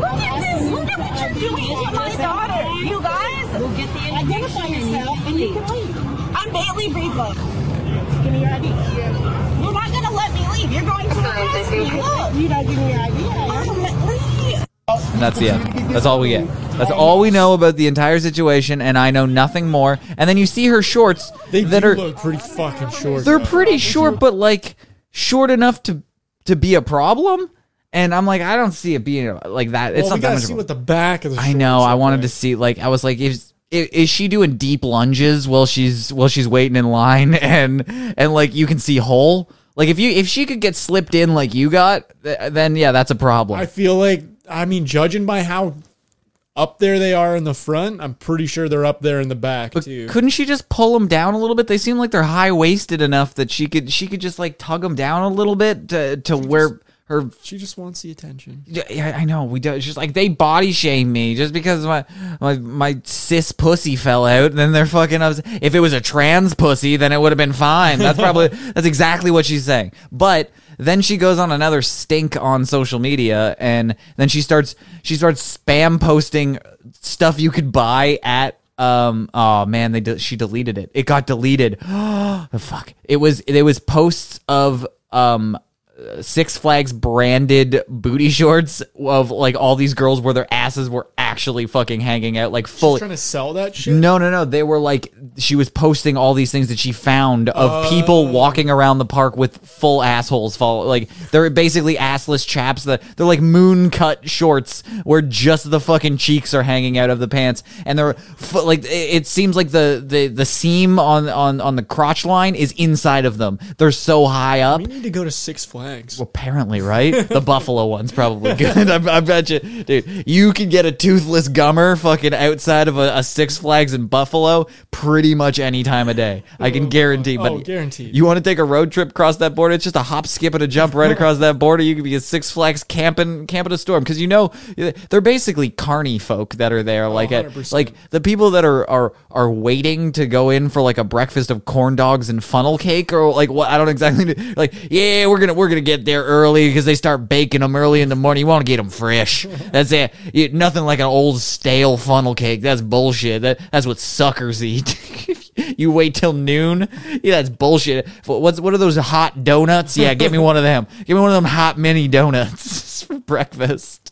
Look at this. Look at what you're doing to my daughter. You guys. We'll get the Identify yourself and you can leave. I'm Bailey Breedlove. Give me your ID. You're not going to let me leave. You're going to arrest me. Look. You don't give me your ID. Leave. And that's the end. That's all we get. That's all we know about the entire situation, and I know nothing more. And then you see her shorts They that do are look pretty fucking short. they're though. pretty short, but like short enough to to be a problem. And I'm like, I don't see it being like that. It's Well, not we that gotta see what the back of the. I know. I wanted like. to see. Like, I was like, is, is she doing deep lunges while she's while she's waiting in line, and and like you can see hole. Like if you if she could get slipped in like you got, th- then yeah, that's a problem. I feel like I mean, judging by how up there they are in the front, I'm pretty sure they're up there in the back But too. couldn't she just pull them down a little bit? They seem like they're high waisted enough that she could she could just like tug them down a little bit to to where her She just wants the attention. Yeah, I know. We do. It's just like they body shame me just because my my my cis pussy fell out. Then they're fucking. Ups- if it was a trans pussy, then it would have been fine. That's probably that's exactly what she's saying. But then she goes on another stink on social media, and then she starts she starts spam posting stuff you could buy at. Um. Oh man, they de- she deleted it. It got deleted. Oh fuck. It was it was posts of um Six Flags branded booty shorts of like all these girls where their asses were actually fucking hanging out, like She's fully. trying to sell that shit. No, no, no. They were like she was posting all these things that she found of Oh. people walking around the park with full assholes. Fall like they're basically assless chaps. That they're like moon cut shorts where just the fucking cheeks are hanging out of the pants, and they're like it it seems like the the the seam on on on the crotch line is inside of them. They're so high up. We need to go to Six Flags. Apparently, right? The buffalo one's probably good. I, I bet you, dude. You can get a toothless gummer fucking outside of a, a Six Flags in Buffalo pretty much any time of day. I can oh, guarantee. Oh, but Oh, guaranteed. You want to take a road trip across that border? It's just a hop, skip, and a jump right across that border. You could be a Six Flags camping, camping a storm because you know they're basically carny folk that are there. Like, at, 100%. like the people that are are are waiting to go in for like a breakfast of corn dogs and funnel cake or like what I don't exactly know. like yeah we're gonna we're gonna get there early because they start baking them early in the morning. You want to get them fresh. That's it. You- nothing like an old stale funnel cake. That's bullshit. That that's what suckers eat. You wait till noon? Yeah that's bullshit. What's what are those hot donuts? Yeah get me one of them. Give me one of them hot mini donuts for breakfast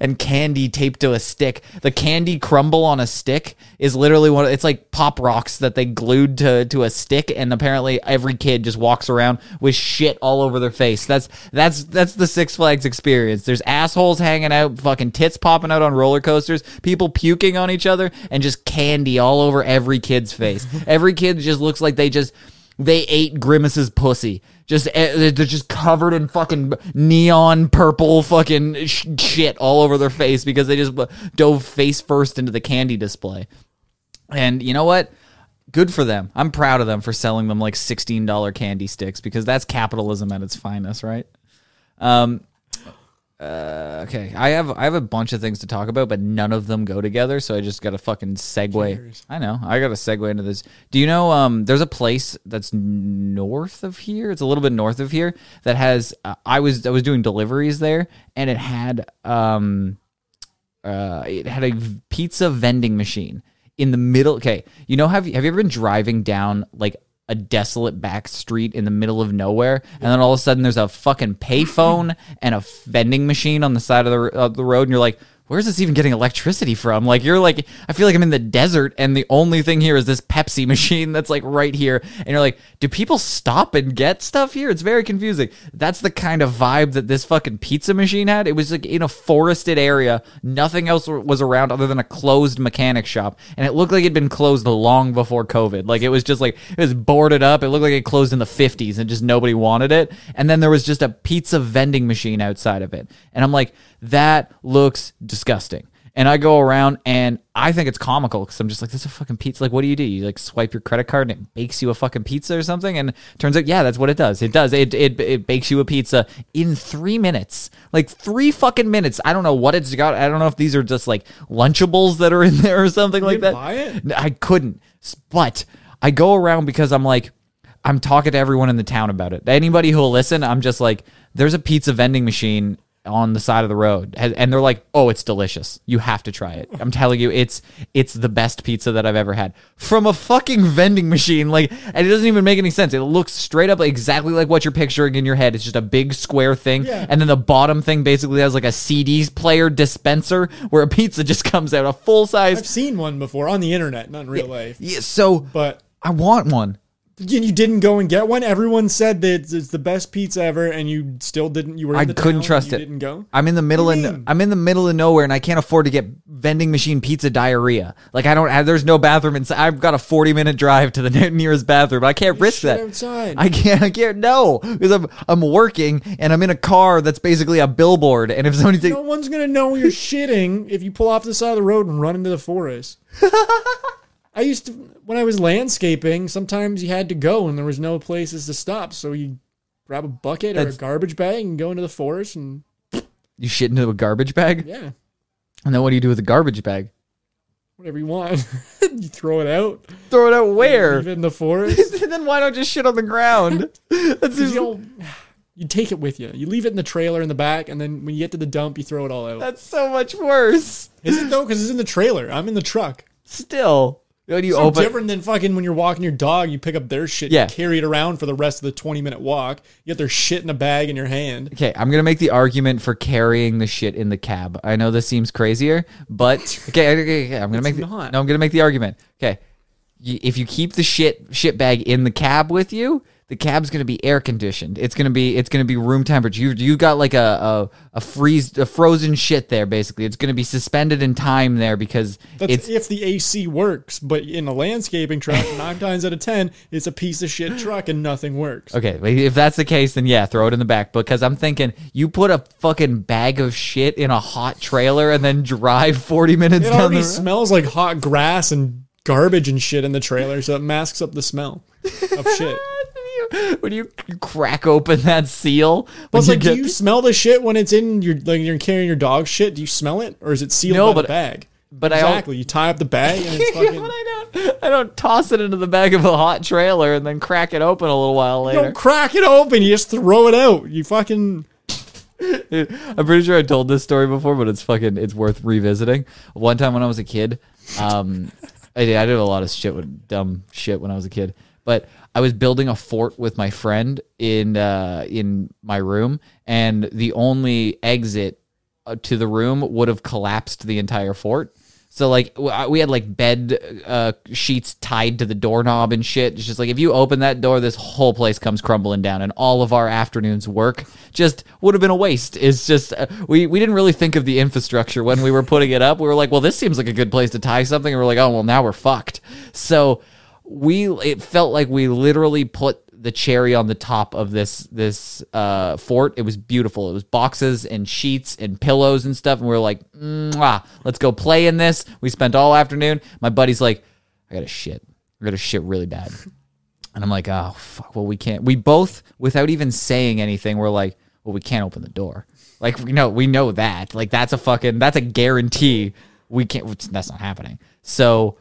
and candy taped to a stick. The candy crumble on a stick is literally one. It's like pop rocks that they glued to to a stick, and apparently every kid just walks around with shit all over their face. That's that's that's the Six Flags experience. There's assholes hanging out, fucking tits popping out on roller coasters, people puking on each other, and just candy all over every kid's face. every kid just looks like they just they ate Grimace's pussy. Just eh, they're just covered in fucking neon purple fucking sh- shit all over their face because they just dove face first into the candy display. And you know what? Good for them. I'm proud of them for selling them like $16 candy sticks because that's capitalism at its finest, right? Um uh, okay, I have I have a bunch of things to talk about, but none of them go together. So I just got to fucking segue. I know I got to segue into this. Do you know? Um, there's a place that's north of here. It's a little bit north of here that has. Uh, I was I was doing deliveries there, and it had um, uh, it had a pizza vending machine in the middle. Okay, you know have you have you ever been driving down like a desolate back street in the middle of nowhere, and then all of a sudden there's a fucking payphone and a vending machine on the side of the of the road, and you're like, where's this even getting electricity from? Like you're like, I feel like I'm in the desert, and the only thing here is this Pepsi machine that's like right here, and you're like, do people stop and get stuff here? It's very confusing. That's the kind of vibe that this fucking pizza machine had. It was like in a forested area, nothing else was around other than a closed mechanic shop, and it looked like it'd been closed long before COVID. Like it was just like it was boarded up. It looked like it closed in the 50s, and just nobody wanted it. And then there was just a pizza vending machine outside of it, and I'm like, that looks disgusting. And I go around and I think it's comical because I'm just like, this is a fucking pizza. Like, what do you do? You like swipe your credit card and it bakes you a fucking pizza or something? And it turns out, yeah, that's what it does. It does. It, it, it bakes you a pizza in three minutes. Like three fucking minutes. I don't know what it's got. I don't know if these are just like Lunchables that are in there or something like that. I couldn't. But I go around because I'm like, I'm talking to everyone in the town about it. Anybody who will listen, I'm just like, there's a pizza vending machine on the side of the road. And they're like oh it's delicious. You have to try it. I'm telling you it's it's the best pizza that i've ever had. From a fucking vending machine like and it doesn't even make any sense. It looks straight up exactly like what you're picturing in your head. It's just a big square thing Yeah. and then the bottom thing basically has like a cd player dispenser where a pizza just comes out a full size I've seen one before on the internet, not in real life. yeah, so But i want one you you didn't go and get one. Everyone said that it's, the best pizza ever, and you still didn't. You were. I couldn't trust and it. Didn't go. I'm in the middle What do you of mean? I'm in the middle of nowhere, and I can't afford to get vending machine pizza diarrhea. Like I don't. have There's no bathroom inside. I've got a 40 minute drive to the ne- nearest bathroom. I can't risk shit that. outside. I can't. I can't. No, because I'm I'm working and I'm in a car that's basically a billboard. And if somebody No one's gonna know you're shitting if you pull off the side of the road and run into the forest. I used to when I was landscaping. Sometimes you had to go and there was no places to stop, so you grab a bucket or a garbage bag and go into the forest and you shit into a garbage bag, yeah, and then what do you do with the garbage bag? whatever you want. you throw it out. Throw it out where? Leave it in the forest. then why don't just shit on the ground? That's just, you, you take it with you. You leave it in the trailer in the back, and then when you get to the dump, you throw it all out. that's so much worse. Is it though? Because it's in the trailer. I'm in the truck. Still, when you so open different than fucking when you're walking your dog, you pick up their shit, Yeah. you carry it around for the rest of the 20 minute walk. You get their shit in a bag in your hand. Okay, I'm gonna make the argument for carrying the shit in the cab. I know this seems crazier, but okay, okay, okay I'm gonna make the, not. no. I'm gonna make the argument. Okay, if you keep the shit shit bag in the cab with you, the cab's gonna be air conditioned. It's gonna be it's gonna be room temperature. You you got like a a, a freeze a frozen shit there. Basically, it's gonna be suspended in time there because That's it's if the AC works, but in a landscaping truck, nine times out of 10, it's a piece of shit truck and nothing works. Okay, if that's the case, then yeah, throw it in the back. Because I'm thinking you put a fucking bag of shit in a hot trailer and then drive 40 minutes It down the already road. smells like hot grass and garbage and shit in the trailer, so it masks up the smell of shit. When you crack open that seal, it's like, get- do you smell the shit when it's in your like you're carrying your dog shit? Do you smell it, or is it sealed No, by but- the bag? but I exactly, you tie up the bag and it's fucking. I don't, I don't toss it into the back of a hot trailer and then crack it open a little while later. You don't crack it open. You just throw it out. You fucking. I'm pretty sure I told this story before, but it's fucking it's worth revisiting. One time when I was a kid, um, I did I did a lot of shit with dumb shit when I was a kid. But I was building a fort with my friend in uh, in my room, and the only exit uh, to the room would have collapsed the entire fort. So like we had like bed uh, sheets tied to the doorknob and shit. It's just like if you open that door, this whole place comes crumbling down, and all of our afternoon's work just would have been a waste. It's just uh, we we didn't really think of the infrastructure when we were putting it up. We were like, well, this seems like a good place to tie something, and we're like, oh well, now we're fucked. So we it felt like we literally put the cherry on the top of this this uh, fort. It was beautiful. It was boxes and sheets and pillows and stuff. And we were like, Mwah, let's go play in this. We spent all afternoon. My buddy's like, I got to shit. I got to shit really bad. And I'm like, oh fuck. Well, we can't. We both, without even saying anything, we're like, well, we can't open the door. Like, we know, we know that. Like, that's a fucking, that's a guarantee. We can't. That's not happening. So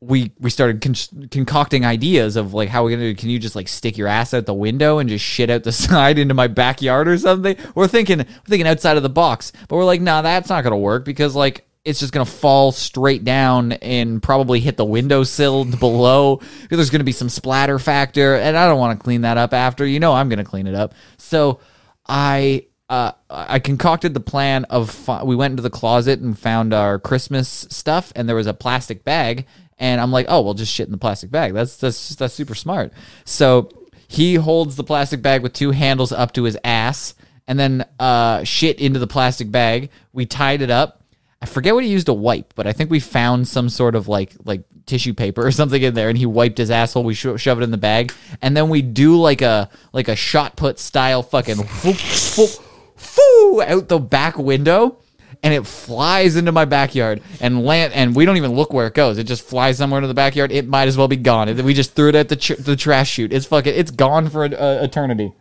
we we started con- concocting ideas of like how we gonna do. Can you just like stick your ass out the window and just shit out the side into my backyard or something? We're thinking we're thinking outside of the box, but we're like, nah, that's not gonna work because like it's just gonna fall straight down and probably hit the windowsill below. There's gonna be some splatter factor, and I don't want to clean that up after. You know, I'm gonna clean it up. So I uh, I concocted the plan of fi- we went into the closet and found our Christmas stuff, and there was a plastic bag, and I'm like, oh, well, just shit in the plastic bag. That's that's that's super smart. So he holds the plastic bag with two handles up to his ass, and then uh, shit into the plastic bag. We tied it up. I forget what he used to wipe, but I think we found some sort of like like tissue paper or something in there, and he wiped his asshole. We sho- shove it in the bag, and then we do like a like a shot put style fucking foo out the back window and it flies into my backyard and land and we don't even look where it goes it just flies somewhere into the backyard it might as well be gone we just threw it at the tr- the trash chute it's fucking it's gone for an uh, eternity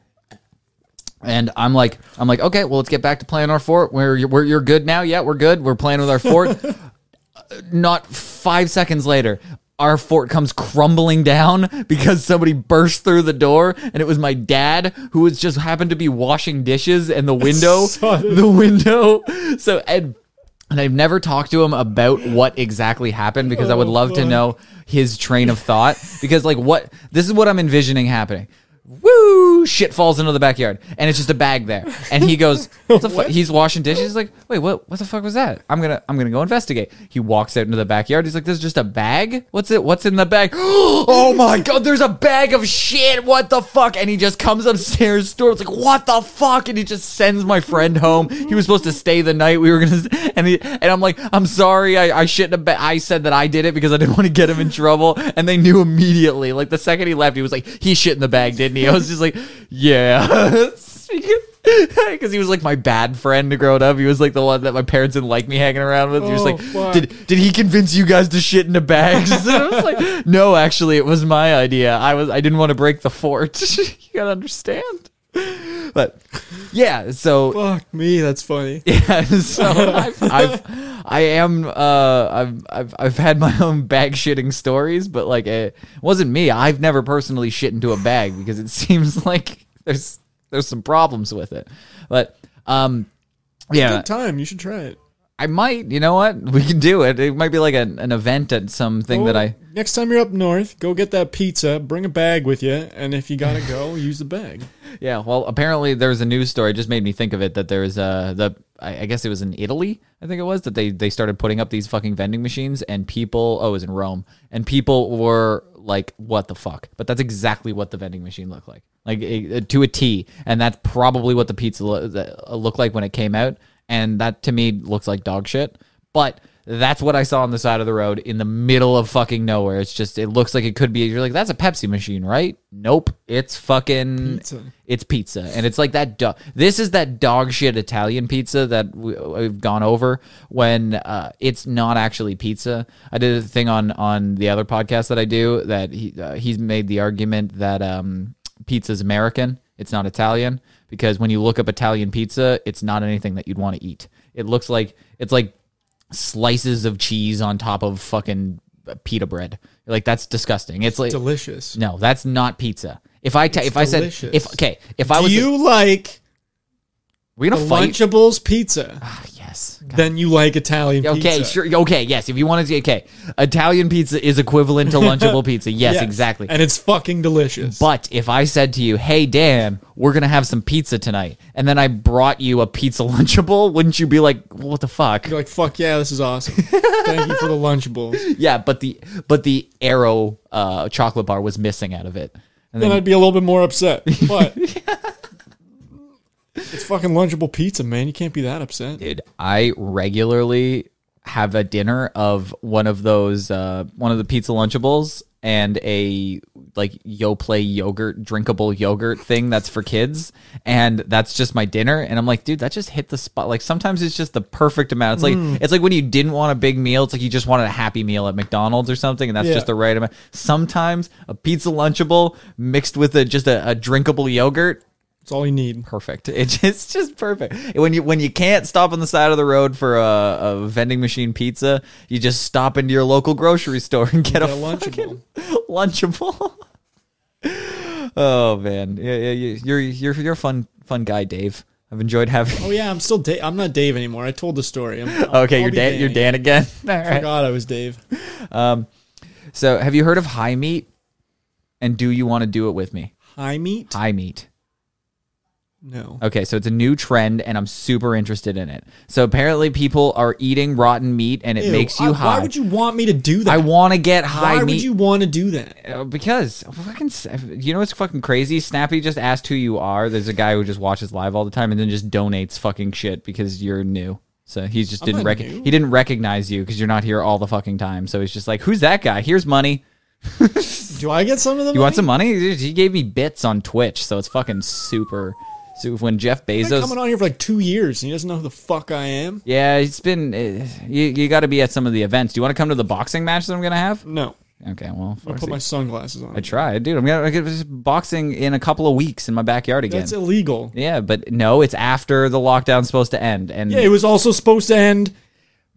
and I'm like, I'm like, okay, well, let's get back to playing our fort. Where you're, we're, you're good now? Yeah, we're good. We're playing with our fort. Not five seconds later, our fort comes crumbling down because somebody burst through the door, and it was my dad who was just happened to be washing dishes, and the window, the window. So and and I've never talked to him about what exactly happened because I would love to know his train of thought because like what this is what I'm envisioning happening. Woo! Shit falls into the backyard, and it's just a bag there. And he goes, "What the fuck?" He's washing dishes. He's like, "Wait, what? What the fuck was that?" I'm gonna, I'm gonna go investigate. He walks out into the backyard. He's like, "This is just a bag. What's it? What's in the bag? oh my god! There's a bag of shit. What the fuck?" And he just comes upstairs, storms like, "What the fuck?" And he just sends my friend home. He was supposed to stay the night. We were gonna, and he, and I'm like, "I'm sorry. I, I shouldn't have. Been, I said that I did it because I didn't want to get him in trouble." And they knew immediately. Like the second he left, he was like, "He shit in the bag, didn't he?" I was just like, "Yeah." Because he was like my bad friend growing up. He was like the one that my parents didn't like me hanging around with. He was Oh, like, fuck. "Did did he convince you guys to shit into bags?" And I was like, "No, actually, it was my idea. I was I didn't want to break the fort. you gotta understand." But yeah, so Fuck me, that's funny. yeah, so I've, I've I am uh I've I've I've had my own bag shitting stories, but like it wasn't me. I've never personally shit into a bag because it seems like there's there's some problems with it. But um yeah, Good time. You should try it. I might. You know what? We can do it. It might be like an, an event at something that I. next time you're up north, go get that pizza. Bring a bag with you, and if you gotta go, use the bag. Yeah. Well, apparently there's a news story. It just made me think of it that there's uh the I, I guess it was in Italy. I think it was that they they started putting up these fucking vending machines and people. Oh, it was in Rome and people were like, "What the fuck?" But that's exactly what the vending machine looked like, like to a T. And that's probably what the pizza lo- that- looked like when it came out. And that to me looks like dog shit. But that's what I saw on the side of the road in the middle of fucking nowhere. It's just it looks like it could be. You're like, that's a Pepsi machine, right? Nope, it's fucking Pizza. it's pizza, and it's like that. Do- this is that dog shit Italian pizza that we, we've gone over when uh, it's not actually pizza. I did a thing on on the other podcast that I do that he uh, he's made the argument that um, pizza's American, it's not Italian, because when you look up Italian pizza, it's not anything that you'd want to eat. It looks like it's like slices of cheese on top of fucking pita bread. Like that's disgusting. It's like Delicious. no, that's not pizza. If I ta- if I said if okay, if I Do was you like we're gonna fight. Lunchables pizza? Ah, yes. Yes. then you like Italian Okay, pizza. sure. Okay, yes. If you want to, okay, Italian pizza is equivalent to Lunchable pizza. Yes, Yes. exactly. And it's fucking delicious. But if I said to you, "Hey Dan, we're gonna have some pizza tonight," and then I brought you a pizza Lunchable, wouldn't you be like, "What the fuck?" You're like, fuck yeah, this is awesome. Thank you for the Lunchables. Yeah, but the but the Aero uh, chocolate bar was missing out of it. And Then then I'd be a little bit more upset. But it's fucking Lunchable pizza, man. You can't be that upset. dude, I regularly have a dinner of one of those uh, one of the pizza Lunchables and a like Yoplait yogurt drinkable yogurt thing that's for kids and that's just my dinner and I'm like dude that just hit the spot like sometimes it's just the perfect amount it's like Mm. it's like when you didn't want a big meal it's like you just wanted a happy meal at McDonald's or something and that's Yeah. just the right amount sometimes a pizza lunchable mixed with a just a, a drinkable yogurt That's all you need. perfect. It's just, it's just perfect. When you when you can't stop on the side of the road for a, a vending machine pizza, you just stop into your local grocery store and get, Get a, a Lunchable. Lunchable. Oh man, yeah, yeah, you- you're you're you're a fun fun guy, Dave. I've enjoyed having. Oh yeah, I'm still Dave. I'm not Dave anymore. I told the story. I'm, I'll- Okay, I'll you're Dan. You're Dan again. I right. forgot I was Dave. Um, So, have you heard of high meat? And do you want to do it with me? High meat? High meat. No. Okay, so it's a new trend, and I'm super interested in it. So apparently, people are eating rotten meat, and it Ew, makes you I- high. Why would you want me to do that? I want to get high Why meat. would you want to do that? Uh, because fucking, you know what's fucking crazy? Snappy just asked who you are. There's a guy who just watches live all the time and then just donates fucking shit because you're new. So he just didn't not rec- new. he didn't recognize you because you're not here all the fucking time. So he's just like, "Who's that guy? Here's money. Do I get some of them? You want some money?" He gave me bits on Twitch, so it's fucking super. So when Jeff I've been Bezos, coming on here for like two years, and he doesn't know who the fuck I am. yeah, it's been uh, you. You got to be at some of the events. Do you want to come to the boxing match that I'm gonna have? No, Okay, well, I'll put my sunglasses on. I tried, dude. I'm gonna get boxing in a couple of weeks in my backyard again. That's illegal. Yeah, but no, it's after the lockdown's supposed to end, and Yeah, it was also supposed to end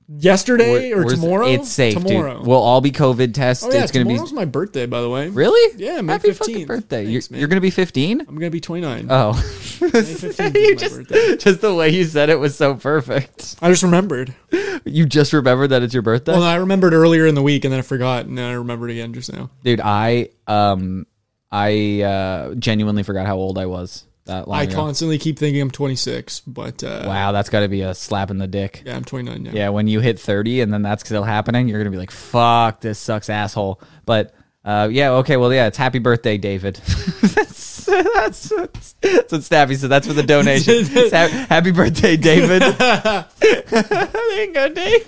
yesterday or tomorrow. It's safe, tomorrow. dude. We'll all be COVID tested. oh yeah, it's gonna be tomorrow's my birthday, by the way. really. Yeah, May Happy fucking 15th. birthday! Thanks, you're, you're gonna be 15. I'm gonna be 29. Oh, May 15th you is my just birthday. just the way you said it was so perfect. I just remembered. You just remembered that it's your birthday, Well, I remembered earlier in the week, and then I forgot, and then I remembered again just now. dude. I um I uh genuinely forgot how old I was that long I ago. constantly keep thinking I'm 26, but uh, Wow, that's got to be a slap in the dick. yeah, I'm 29 now. Yeah, when you hit 30 and then that's still happening, you're going to be like, fuck, this sucks, asshole. But uh, yeah, okay, well, yeah, it's happy birthday, David. that's, that's, that's, that's what Snappy said. That's for the donation. Ha- happy birthday, David. there you go, Dave.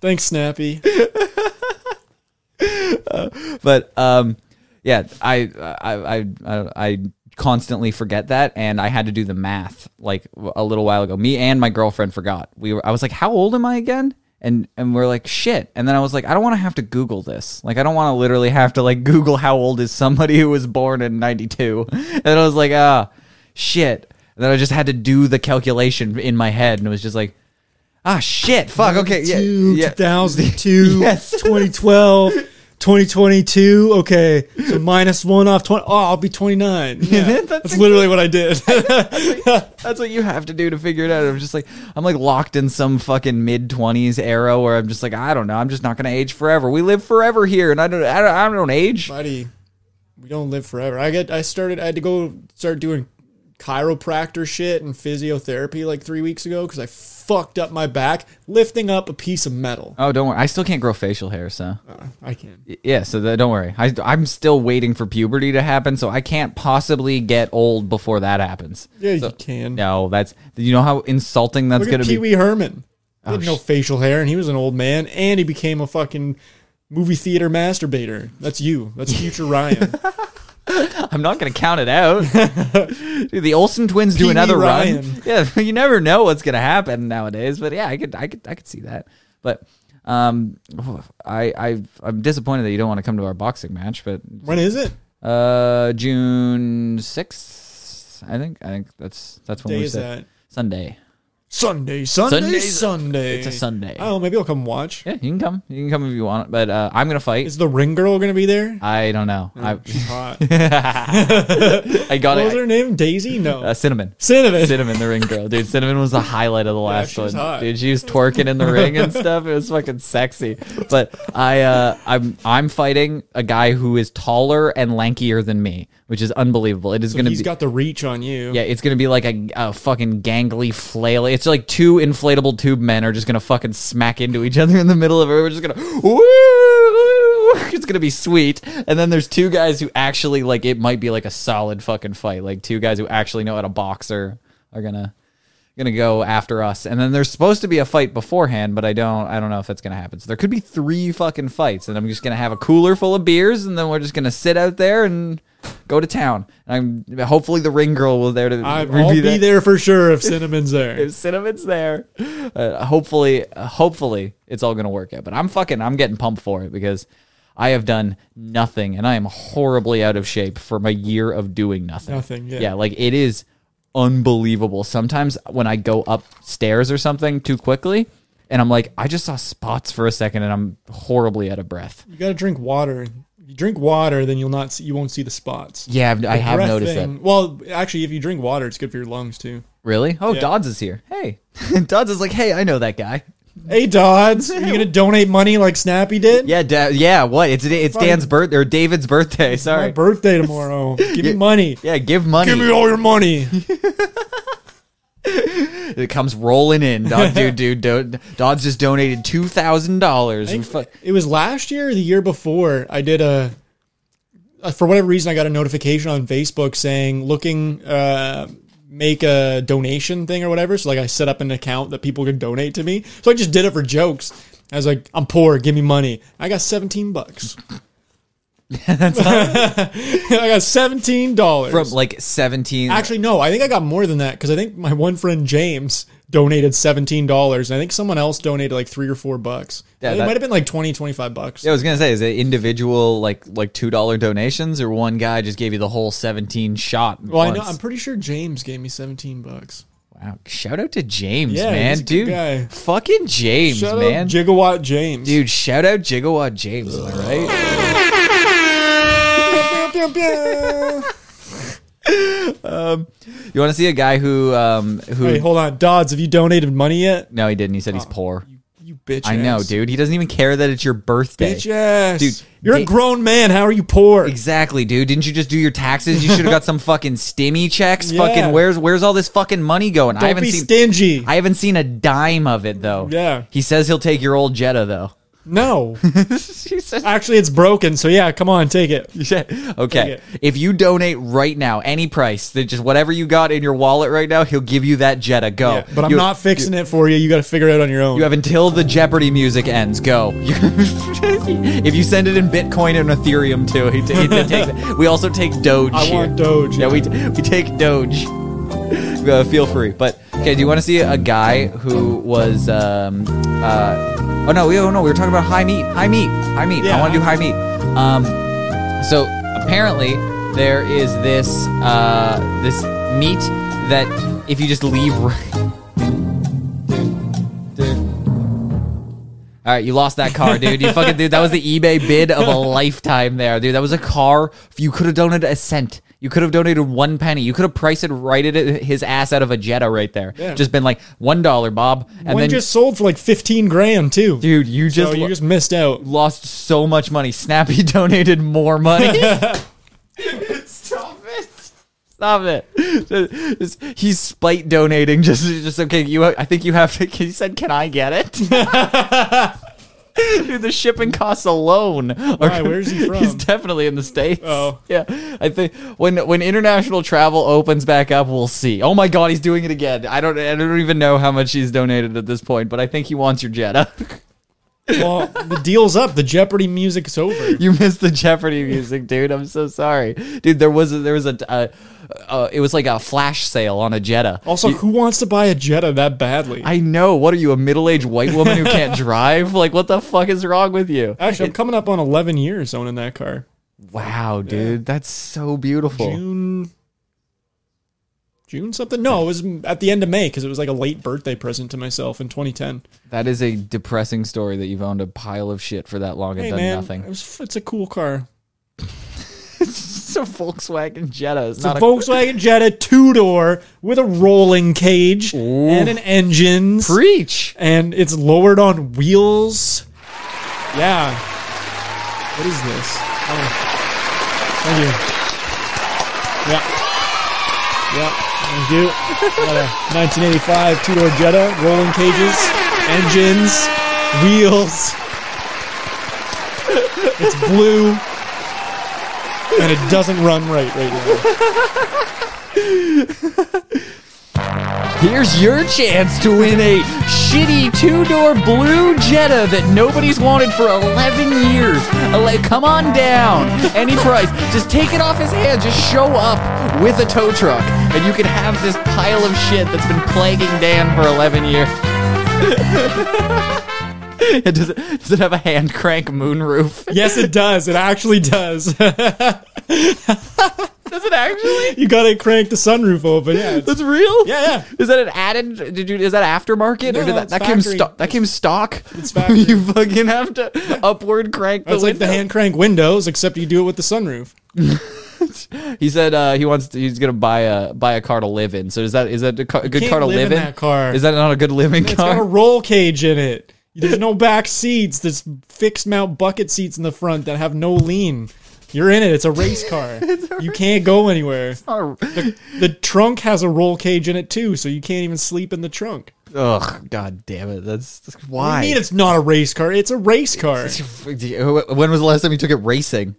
Thanks, Snappy. But um, yeah, I, I, I, I, I constantly forget that, and I had to do the math like a little while ago. Me and my girlfriend forgot. We were. I was like, "How old am I again?" And and we're like, "Shit!" And then I was like, "I don't want to have to Google this. Like, I don't want to literally have to like Google how old is somebody who was born in '92." And I was like, "Ah, shit." And then I just had to do the calculation in my head, and it was just like, "Ah, shit, fuck, okay, yeah, yeah." 2002, Yes. 2012, 2022. Okay, so minus one off 20. Oh, I'll be 29. Yeah, That's that's, literally what I did. That's what you have to do to figure it out. I'm just like I'm like locked in some fucking mid twenties era where I'm just like I don't know. I'm just not gonna age forever. We live forever here, and I don't I don't, I don't age. Buddy, we don't live forever. I get. I started. I had to go start doing chiropractor shit and physiotherapy like three weeks ago because I fucked up my back lifting up a piece of metal. Oh, don't worry. I still can't grow facial hair, so Uh, I can. yeah. So don't worry. I, I'm still waiting for puberty to happen, so I can't possibly get old before that happens. Yeah, you can. No, that's you know how insulting that's Look gonna at be. Wee Herman. He had Oh, no facial hair, and he was an old man, and he became a fucking movie theater masturbator. That's you. That's future Ryan. I'm not gonna count it out. Dude, the Olsen twins do another Ryan. run. Yeah, you never know what's gonna happen nowadays. But yeah, I could, I could, I could see that. But um, I, I, I'm disappointed that you don't want to come to our boxing match. But when is it? uh, June sixth, I think. I think that's that's when Day we said that? Sunday. Sunday, Sunday, Sunday's- Sunday. It's a Sunday. Oh, maybe I'll come watch. Yeah, you can come. You can come if you want. But uh, I'm gonna fight. Is the ring girl gonna be there? I don't know. She's hot. I, I got what was it. her name? Daisy? No. Uh, cinnamon. Cinnamon. Cinnamon, the ring girl, dude. Cinnamon was the highlight of the last she was one, hot. dude. She was twerking in the ring and stuff. It was fucking sexy. But I, uh, I'm, I'm fighting a guy who is taller and lankier than me, which is unbelievable. It is gonna he's be, got the reach on you. yeah, it's gonna be like a, a fucking gangly flail. It's like two inflatable tube men are just gonna fucking smack into each other in the middle of it. We're just gonna woo. It's gonna be sweet. And then there's two guys who actually like it might be like a solid fucking fight. Like two guys who actually know how to box are are gonna gonna go after us. And then there's supposed to be a fight beforehand, but I don't I don't know if that's gonna happen. So there could be three fucking fights, and I'm just gonna have a cooler full of beers, and then we're just gonna sit out there and go to town. And I'm hopefully the ring girl will there to I'll be there. there for sure if Cinnamon's there. If Cinnamon's there, uh, hopefully, uh, hopefully it's all gonna work out. But I'm fucking, I'm getting pumped for it because I have done nothing, and I am horribly out of shape from a year of doing nothing. Nothing, yeah. yeah, like it is unbelievable. Sometimes when I go upstairs or something too quickly, and I'm like, I just saw spots for a second, and I'm horribly out of breath. You gotta drink water. You drink water, then you'll not see, you won't see the spots. Yeah, I've, I have noticed thing- that. Well, actually, if you drink water, it's good for your lungs too. Really? Oh, Yeah. Dodds is here. Hey, Dodds is like, hey, I know that guy. Hey, Dodds, are you gonna donate money like Snappy did? Yeah, da- yeah. What? It's it's Dan's birthday or David's birthday. My Sorry. birthday tomorrow. Give me money. Yeah, give money. Give me all your money. it comes rolling in. Dod, dude, dude, dude, Dodds just donated two thousand dollars. it was last year or the year before I did a uh, for whatever reason I got a notification on Facebook saying looking uh make a donation thing or whatever. So like I set up an account that people could donate to me. So I just did it for jokes. I was like I'm poor. Give me money. I got 17 bucks I got 17 dollars From like seventeen. Actually, no. I think I got more than that because I think my one friend James donated seventeen dollars. I think someone else donated like three or four bucks. Yeah, it that- might have been like 20, 25 bucks. yeah, I was gonna say, is it individual like like two dollar donations or one guy just gave you the whole seventeen shot? well, I know. I'm pretty sure James gave me seventeen bucks. wow. Shout out to James, Yeah, man, he's a good dude. guy. Fucking James, Shout man. Gigawatt James. dude, shout out Gigawatt James. Am I right? Pew. You want to see a guy who um who? Hey, hold on, Dodds. Have you donated money yet? no, he didn't. He said he's poor. You bitch. I know, ass. dude. He doesn't even care that it's your birthday. Bitch ass. Dude, you're a grown man. How are you poor? Exactly, dude. Didn't you just do your taxes? You should have got some fucking stimmy checks. Yeah. Fucking where's where's all this fucking money going? Don't haven't be seen stingy. I haven't seen a dime of it though. Yeah. He says he'll take your old Jetta though. No, he says actually, it's broken. So yeah, come on, take it. Okay. If you donate right now, any price, that just whatever you got in your wallet right now, he'll give you that Jetta. Go. Yeah, but I'm You- not fixing it for you. You got to figure it out on your own. You have until the Jeopardy music ends. Go. if you send it in Bitcoin and Ethereum too, he, he takes it. We also take Doge. I here. want Doge. Yeah, we we take Doge. Uh, feel free. But okay, do you want to see a guy who was? Um, uh, oh no, we, oh no, we were talking about high meat. High meat. High meat. I want to do high meat. Um, so apparently there is this uh, this meat that if you just leave. All right, you lost that car, dude. You fucking dude. That was the eBay bid of a lifetime, there, dude. That was a car. You could have donated a cent. You could have donated one penny. You could have priced it right at his ass out of a Jetta right there. Yeah. Just been like one dollar, Bob, and One then just sold for like 15 grand too. dude, you just so you lo- just missed out. lost so much money. Snappy donated more money. Stop it. Stop it. Just- He's spite donating. Just, just okay. You, I think you have to. He said, "Can I get it?" Dude, the shipping costs alone. are Why? Where's he from? He's definitely in the states. Oh. yeah. I think when when international travel opens back up, we'll see. Oh my God, he's doing it again. I don't. I don't even know how much he's donated at this point, but I think he wants your Jetta. Well, the deal's up. The Jeopardy music's over. You missed the Jeopardy music, dude. I'm so sorry, dude. There was a, there was a uh, uh, it was like a flash sale on a Jetta. Also, who wants to buy a Jetta that badly? I know. What are you, a middle aged white woman who can't drive? Like, what the fuck is wrong with you? Actually, I'm coming up on 11 years owning that car. Wow, dude, that's so beautiful. June June something. No, it was at the end of May because it was like a late birthday present to myself in 2010. That is a depressing story that you've owned a pile of shit for that long and Hey done man, nothing. It was, it's a cool car. It's a Volkswagen Jetta. It's It's a not a Volkswagen Jetta two door with a rolling cage and an engine. preach. and it's lowered on wheels. Yeah. What is this? Oh. Thank you. Yeah. Yeah. Thank you. A 1985 two-door Jetta, rolling cages, engines, wheels. It's blue, and it doesn't run right right now. Here's your chance to win a shitty two-door blue Jetta that nobody's wanted for 11 years. Ele- Come on down, any price. Just take it off his hands. Just show up with a tow truck, and you can have this pile of shit that's been plaguing Dan for 11 years. It does, it, does it have a hand crank moonroof? Yes, it does. It actually does. Does it actually? you gotta crank the sunroof open. Yeah. it's- That's real. Yeah, yeah. Is that an added? Did you? Is that aftermarket No, or did that it's that came factory. stock? That came stock. It's factory. you fucking have to upward crank the It's like the window. hand crank windows, except you do it with the sunroof. He said uh, he wants. To, he's gonna buy a buy a car to live in. So is that is that a, a good can't car to live live in that car. Is that not a good living car? It's got a car? roll cage in it. There's no back seats. There's fixed mount bucket seats in the front that have no lean. You're in it. It's a race car. you can't go anywhere. The trunk has a roll cage in it too, so you can't even sleep in the trunk. Ugh, god damn it! That's, that's What why. do you mean it's not a race car? It's a race car. when was the last time you took it racing?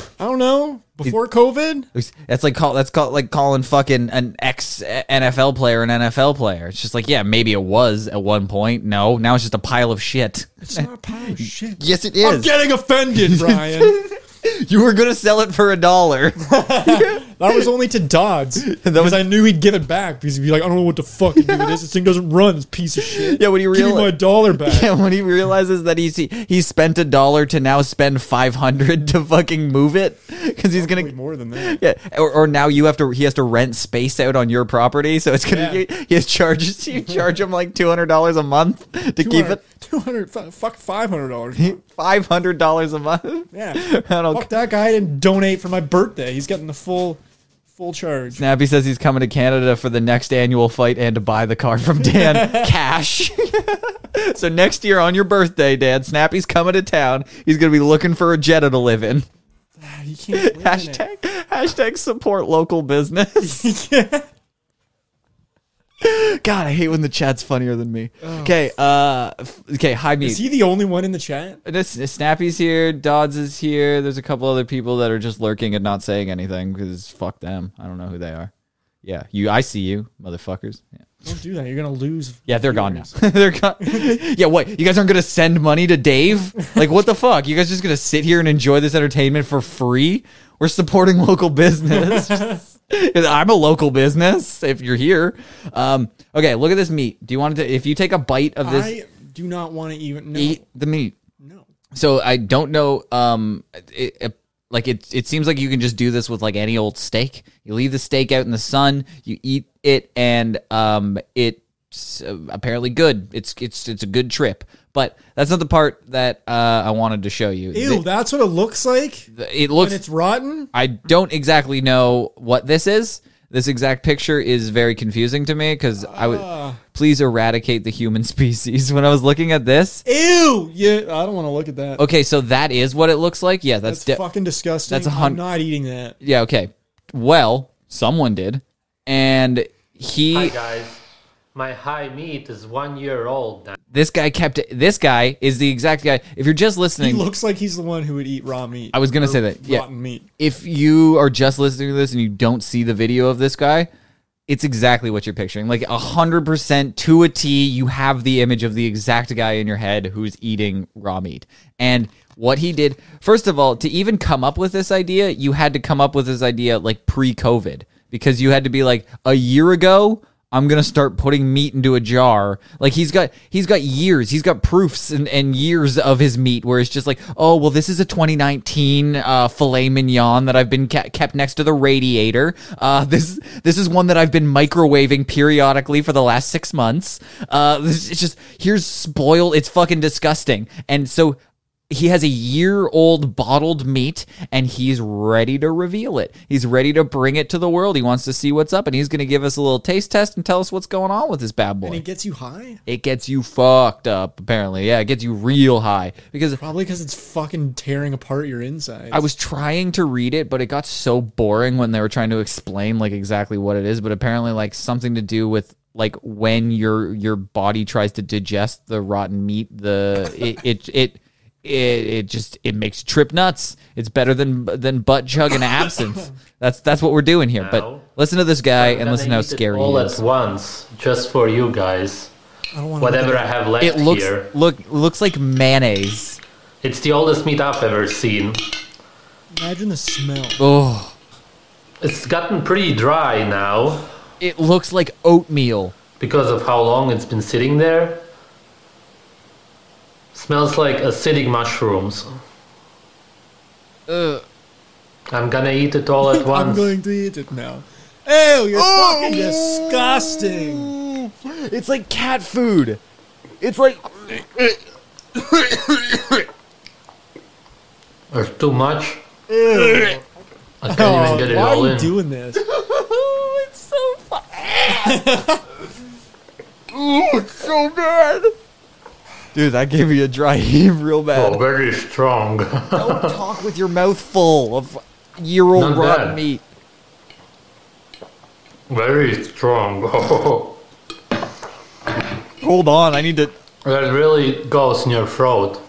I don't know. Before COVID? That's like call that's called like calling fucking an ex NFL player an NFL player. It's just like yeah, maybe it was at one point. No, now it's just a pile of shit. It's not a pile of shit. Yes, it is. I'm getting offended, Brian. you were gonna sell it for a dollar. That was only to Dodds. because I knew he'd give it back because he'd be like, I don't know what the fuck to do with this. This thing doesn't run, this piece of shit. Yeah, when you Give me my dollar back. Yeah, when he realizes that he's he, he spent a dollar to now spend five hundred to fucking move it because he's gonna more than that. yeah, or, or now you have to he has to rent space out on your property, so it's gonna Yeah. he, he has charges you charge him like two hundred dollars a month to keep it 200, fu- fuck $500. five hundred dollars a month. Yeah. I. Fuck that guy didn't donate for my birthday. He's getting the full full charge. Snappy says he's coming to Canada for the next annual fight and to buy the car from Dan cash. so next year on your birthday, Dan, Snappy's coming to town. He's gonna be looking for a Jetta to live in. You can't live in it. Hashtag hashtag support local business. God, I hate when the chat's funnier than me. Okay, uh, f- okay, hi me. Is he the only one in the chat? This, Snappy's here. Dodds is here. There's a couple other people that are just lurking and not saying anything because fuck them. I don't know who they are. Yeah, you. I see you, motherfuckers. Yeah. Don't do that. You're gonna lose. Yeah, they're gone now. they're gone. yeah, what? You guys aren't gonna send money to Dave? Like, what the fuck? You guys just gonna sit here and enjoy this entertainment for free? We're supporting local business. I'm a local business. If you're here, um, okay. Look at this meat. Do you want to? If you take a bite of this, I do not want to even. No. eat the meat. No. So I don't know. Um, it, it, like it, it seems like you can just do this with like any old steak. You leave the steak out in the sun, you eat it, and um, it's uh, apparently good. It's it's it's a good trip. But that's not the part that uh, I wanted to show you. Ew, that's what it looks like It, it when looks. it's rotten. I don't exactly know what this is. This exact picture is very confusing to me because I would Ah. please eradicate the human species. When I was looking at this, Ew. Yeah, I don't want to look at that. okay, so that is what it looks like. Yeah, that's, That's de- fucking disgusting. that's a I'm not eating that. Yeah, okay. Well, someone did. And he Hi guys, my high meat is one year old now. This guy kept this guy is the exact guy. If you're just listening He listening, looks like he's the one who would eat raw meat. I was gonna Or say that, yeah. rotten meat. if you are just listening to this and you don't see the video of this guy, it's exactly what you're picturing. Like a hundred percent to a T, you have the image of the exact guy in your head who's eating raw meat. And what he did, first of all, to even come up with this idea, you had to come up with this idea like pre-COVID because you had to be like a year ago. I'm gonna start putting meat into a jar. Like he's got he's got years, he's got proofs and, and years of his meat where it's just like, oh well, this is a 2019 uh, filet mignon that I've been ke- kept next to the radiator. Uh, this this is one that I've been microwaving periodically for the last six months. Uh, this, it's just here's spoiled. It's fucking disgusting. And so he has a year old bottled meat and he's ready to reveal it. He's ready to bring it to the world. He wants to see what's up and he's going to give us a little taste test and tell us what's going on with this bad boy. And it gets you high? it gets you fucked up, apparently. Yeah, it gets you real high. Because Probably because it's fucking tearing apart your insides. I was trying to read it, but it got so boring when they were trying to explain like exactly what it is. But apparently, like something to do with like when your your body tries to digest the rotten meat, the it it it. It, it just it makes you trip nuts. It's better than than butt chug and absinthe. That's that's what we're doing here. But listen to this guy and gonna listen how scary all he at once, just for you guys. I don't Whatever I have left It looks here. look looks like mayonnaise. It's the oldest meat I've ever seen. Imagine the smell. Oh, It's gotten pretty dry now it looks like oatmeal. because of how long it's been sitting there. Smells like acidic mushrooms. Ugh. I'm gonna eat it all at once. I'm going to eat it now. Ew, you're oh! fucking disgusting. It's like cat food. It's like There's too much. I can't Oh, even get it oh, why all are you doing this? it's so fun. Ooh, it's so bad. Dude, that gave me a dry heave real bad. Oh, very strong. Don't talk with your mouth full of year-old Not rotten bad. meat. very strong. Hold on, I need to. that really goes in your throat.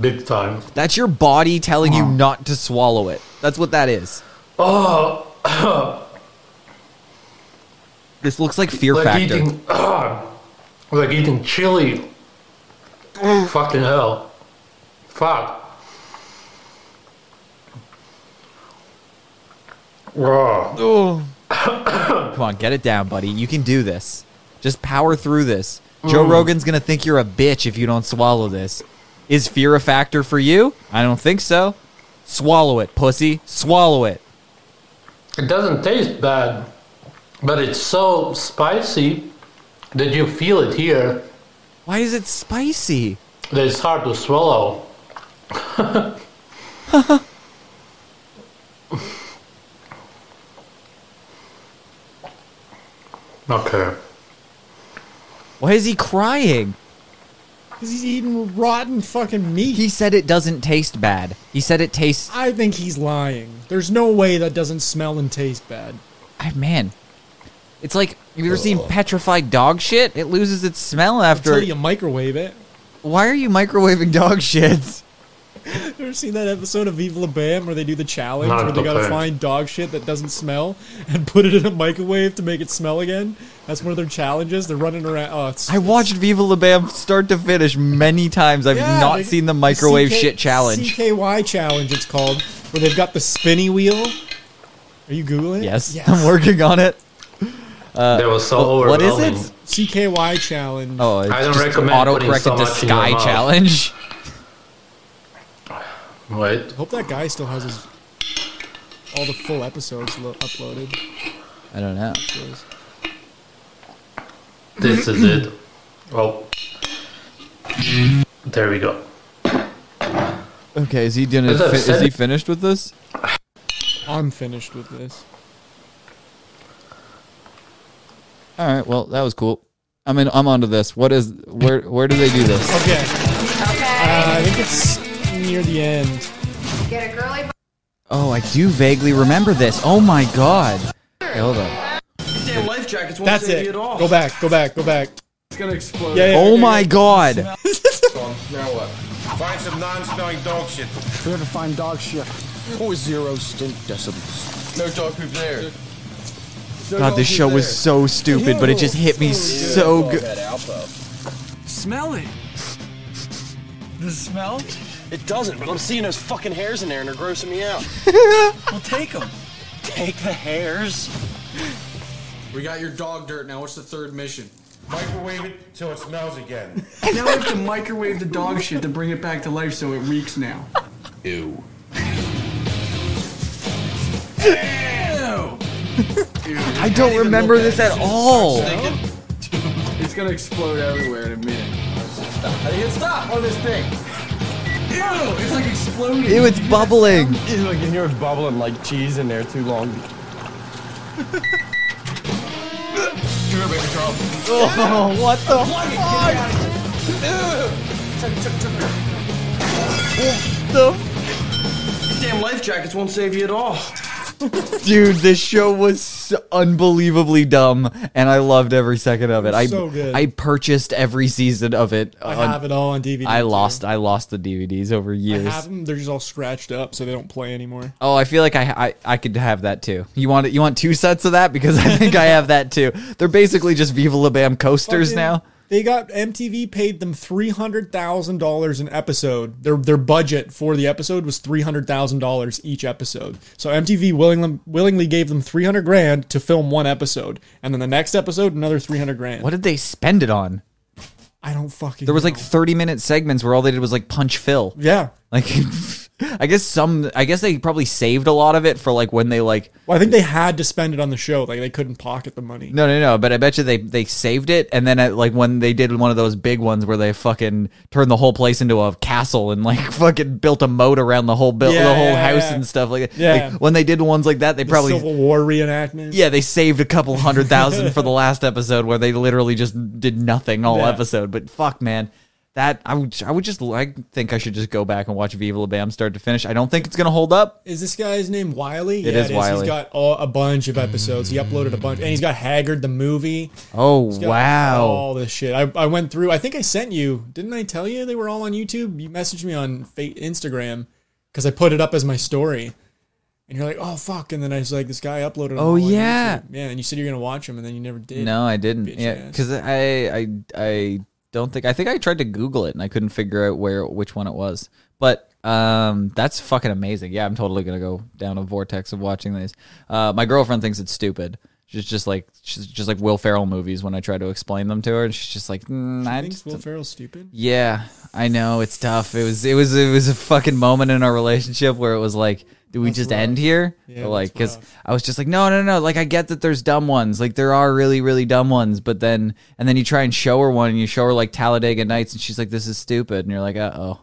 Big time. That's your body telling you not to swallow it. That's what that is. Oh, This looks like Fear like Factor. eating, like eating chili. Fucking hell. Fuck. Oh. Come on, get it down, buddy. You can do this. Just power through this. Joe mm. Rogan's gonna think you're a bitch if you don't swallow this. Is fear a factor for you? I don't think so. Swallow it, pussy. Swallow it. It doesn't taste bad, but it's so spicy that you feel it here Why is it spicy? that it's hard to swallow. okay. Why is he crying? Because he's eating rotten fucking meat. He said it doesn't taste bad. He said it tastes. I think he's lying. There's no way that doesn't smell and taste bad. I, man, it's like have you ever seen petrified dog shit? It loses its smell after. Until you microwave it. Why are you microwaving dog shit? Ever seen that episode of Viva La Bam where they do the challenge Not where they the gotta fan. find dog shit that doesn't smell and put it in a microwave to make it smell again? That's one of their challenges. They're running around. Uh, oh, it's, I watched Viva La Bam start to finish many times. I've Yeah, not they- seen the microwave CK shit challenge. CKY challenge, it's called, where they've got the spinny wheel. Are you googling it? Yes, I'm working on it. Uh, that was so wh- what is it? CKY challenge. Oh, it's I don't just recommend auto-corrected so to much in your Sky mouth. challenge. Wait. Hope that guy still has his all the full episodes lo- uploaded. I don't know. This is it. Oh. There we go. Okay, is he gonna? Fi- is he finished with this? I'm finished with this. All right. Well, that was cool. I mean. I'm onto this. What is? Where? Where do they do this? Okay. Uh, I think it's near the end. Get a girly Oh, I do vaguely remember this. Oh my god. Okay, hold on. Damn life jackets won't That's save it. you at all. Go back. Go back. Go back. It's gonna explode. Yeah, yeah. Oh okay, my yeah. god. Now what? Find some non-smelling dog shit. Where to find dog shit? Or zero stink decibels. No dog poop there. God, this show was so stupid, but it just hit me so good. Smell it. Does it smell? It doesn't, but I'm seeing those fucking hairs in there and they're grossing me out. Well, take them. Take the hairs. We got your dog dirt now. What's the third mission? Microwave it till it smells again. Now we have to microwave the dog shit to bring it back to life so it reeks now. Ew. I don't remember this at all. It's gonna explode everywhere in a minute. How do you stop on this thing? Ew! It's like exploding. Ew, it's bubbling. You look in yours bubbling like cheese in there too long. Oh, what the fuck? The Damn life jackets won't save you at all. Dude, this show was so unbelievably dumb, and I loved every second of it. I so good. I purchased every season of it. I on- have it all on DVD. I too. lost. I lost the DVDs over years. I have them. They're just all scratched up, so they don't play anymore. Oh, I feel like I, I I could have that too. You want it? You want two sets of that because I think I have that too. They're basically just Viva La Bam coasters Fucking- now. They got MTV paid them three hundred thousand dollars an episode. Their their budget for the episode was three hundred thousand dollars each episode. So MTV willingly willingly gave them three hundred grand to film one episode, and then the next episode another three hundred grand. What did they spend it on? I don't fucking. There was like 30 minute segments where all they did was like punch Phil. yeah. Like I guess some I guess they probably saved a lot of it for like when they like Well, I think they had to spend it on the show. Like they couldn't pocket the money. No, no, no. But I bet you they they saved it, and then at, like when they did one of those big ones where they fucking turned the whole place into a castle and like fucking built a moat around the whole built Yeah, the whole yeah, house yeah. and stuff like that. Yeah. Like, when they did ones like that, they The probably Civil War reenactment. yeah they saved a couple hundred thousand for the last episode where they literally just did nothing all episode. But fuck, man. That I would I would just I think I should just go back and watch Viva La Bam start to finish. I don't think it's gonna hold up. Is this guy's name Wiley? It yeah, is Wiley. He's got all, a bunch of episodes. He uploaded a bunch, and he's got Haggard the movie. Oh wow! All this shit. I, I went through. I think I sent you. Didn't I tell you they were all on YouTube? You messaged me on Instagram because I put it up as my story. And you're like, oh fuck! And then I was like, this guy uploaded. Oh, yeah. YouTube. yeah. And you said you're gonna watch him, and then you never did. No, I didn't. Bitch Yeah, because I, I, I don't think I think I tried to Google it and I couldn't figure out where which one it was. But um, that's fucking amazing. Yeah, I'm totally gonna go down a vortex of watching these. Uh, my girlfriend thinks it's stupid. She's just like she's just like Will Ferrell movies when I try to explain them to her, and she's just like, mm, I Thinks just- Will Ferrell's stupid. yeah, I know it's tough. It was it was it was a fucking moment in our relationship where it was like, do we That's just rough. end here? Yeah, like, because. I was just like, no, no, no. Like, I get that there's dumb ones. Like, there are really, really dumb ones. But then, and then you try and show her one, and you show her like Talladega Nights, and she's like, this is stupid, and you're like, uh oh,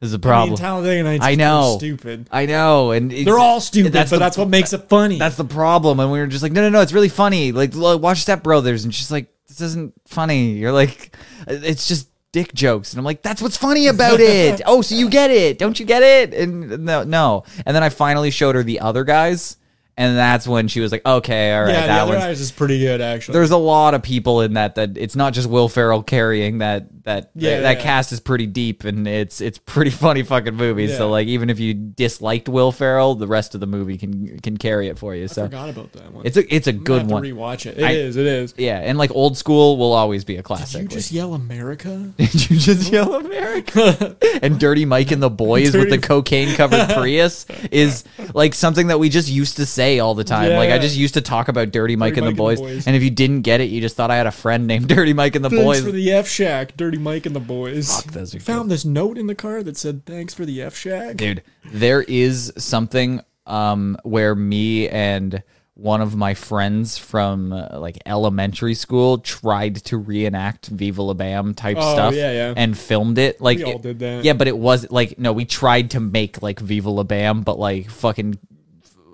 this is a I mean, problem. Talladega Nights. I know. Stupid. I know, and They're all stupid, but the- that's what makes it funny. that's the problem. And we were just like, no, no, no, it's really funny. Like, look, watch Step Brothers. And she's like, this isn't funny. You're like, it's just dick jokes. And I'm like, that's what's funny about it. oh, so you get it. Don't you get it? And no, no. And then I finally showed her the other guys. And that's when she was like, okay, all right, yeah, the that Other Guys is pretty good actually. There's a lot of people in that that it's not just Will Ferrell carrying that that Yeah, that, that yeah. cast is pretty deep and it's it's pretty funny fucking movie. So like even if you disliked Will Ferrell, the rest of the movie can can carry it for you. I So forgot about that one. it's a it's a I'm good one. Rewatch it. It I- is. It is. Yeah, and like old school will always be a classic. Did you just yell America? Did you just yell America? and Dirty Mike and the Boys with the cocaine covered Prius is like something that we just used to say all the time. Like I just used to talk about Dirty Mike, and, the Mike Boys. and the Boys. And if you didn't get it, you just thought I had a friend named Dirty Mike and the Thanks Boys. for the F Shack, Dirty Mike and the boys. Fuck, those Found this note in the car that said "Thanks for the F Shack." Dude, there is something um where me and one of my friends from uh, like elementary school tried to reenact Viva La Bam type Oh, stuff yeah, yeah. and filmed it like it-. Yeah, but it was like no, we tried to make like Viva La Bam but like fucking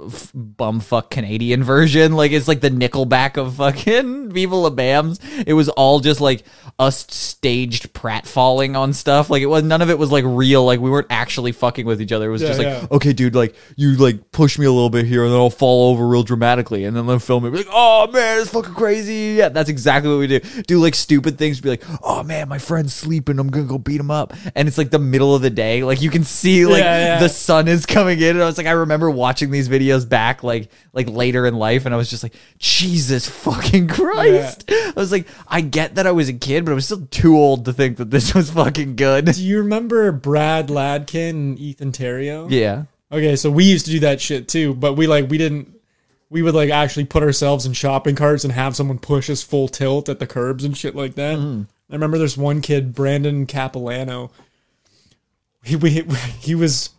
f- bumfuck Canadian version. Like it's like the Nickelback of fucking Viva La Bams. It was all just like us staged pratfalling on stuff. Like it was none of it was like real. Like we weren't actually fucking with each other. It was Yeah, just like, yeah. okay, dude, like you like push me a little bit here and then I'll fall over real dramatically and then they'll film it. Be like, oh man, it's fucking crazy. Yeah, that's exactly what we do. Do like stupid things. Be like, oh man, my friend's sleeping. I'm gonna go beat him up. And it's like the middle of the day. Like you can see like Yeah, the sun is coming in. And I was like, I remember watching these videos back like like later in life, and I was just like, Jesus fucking Christ. I was like, I get that I was a kid, but I was still too old to think that this was fucking good. Do you remember Brad Ladkin and Ethan Terrio? Yeah. Okay, so we used to do that shit too, but we like we didn't we would like actually put ourselves in shopping carts and have someone push us full tilt at the curbs and shit like that. Mm-hmm. I remember there's one kid, Brandon Capilano. He we, he was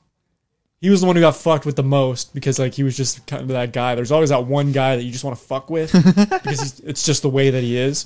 he was the one who got fucked with the most because like he was just kind of that guy. There's always that one guy that you just want to fuck with because he's, it's just the way that he is.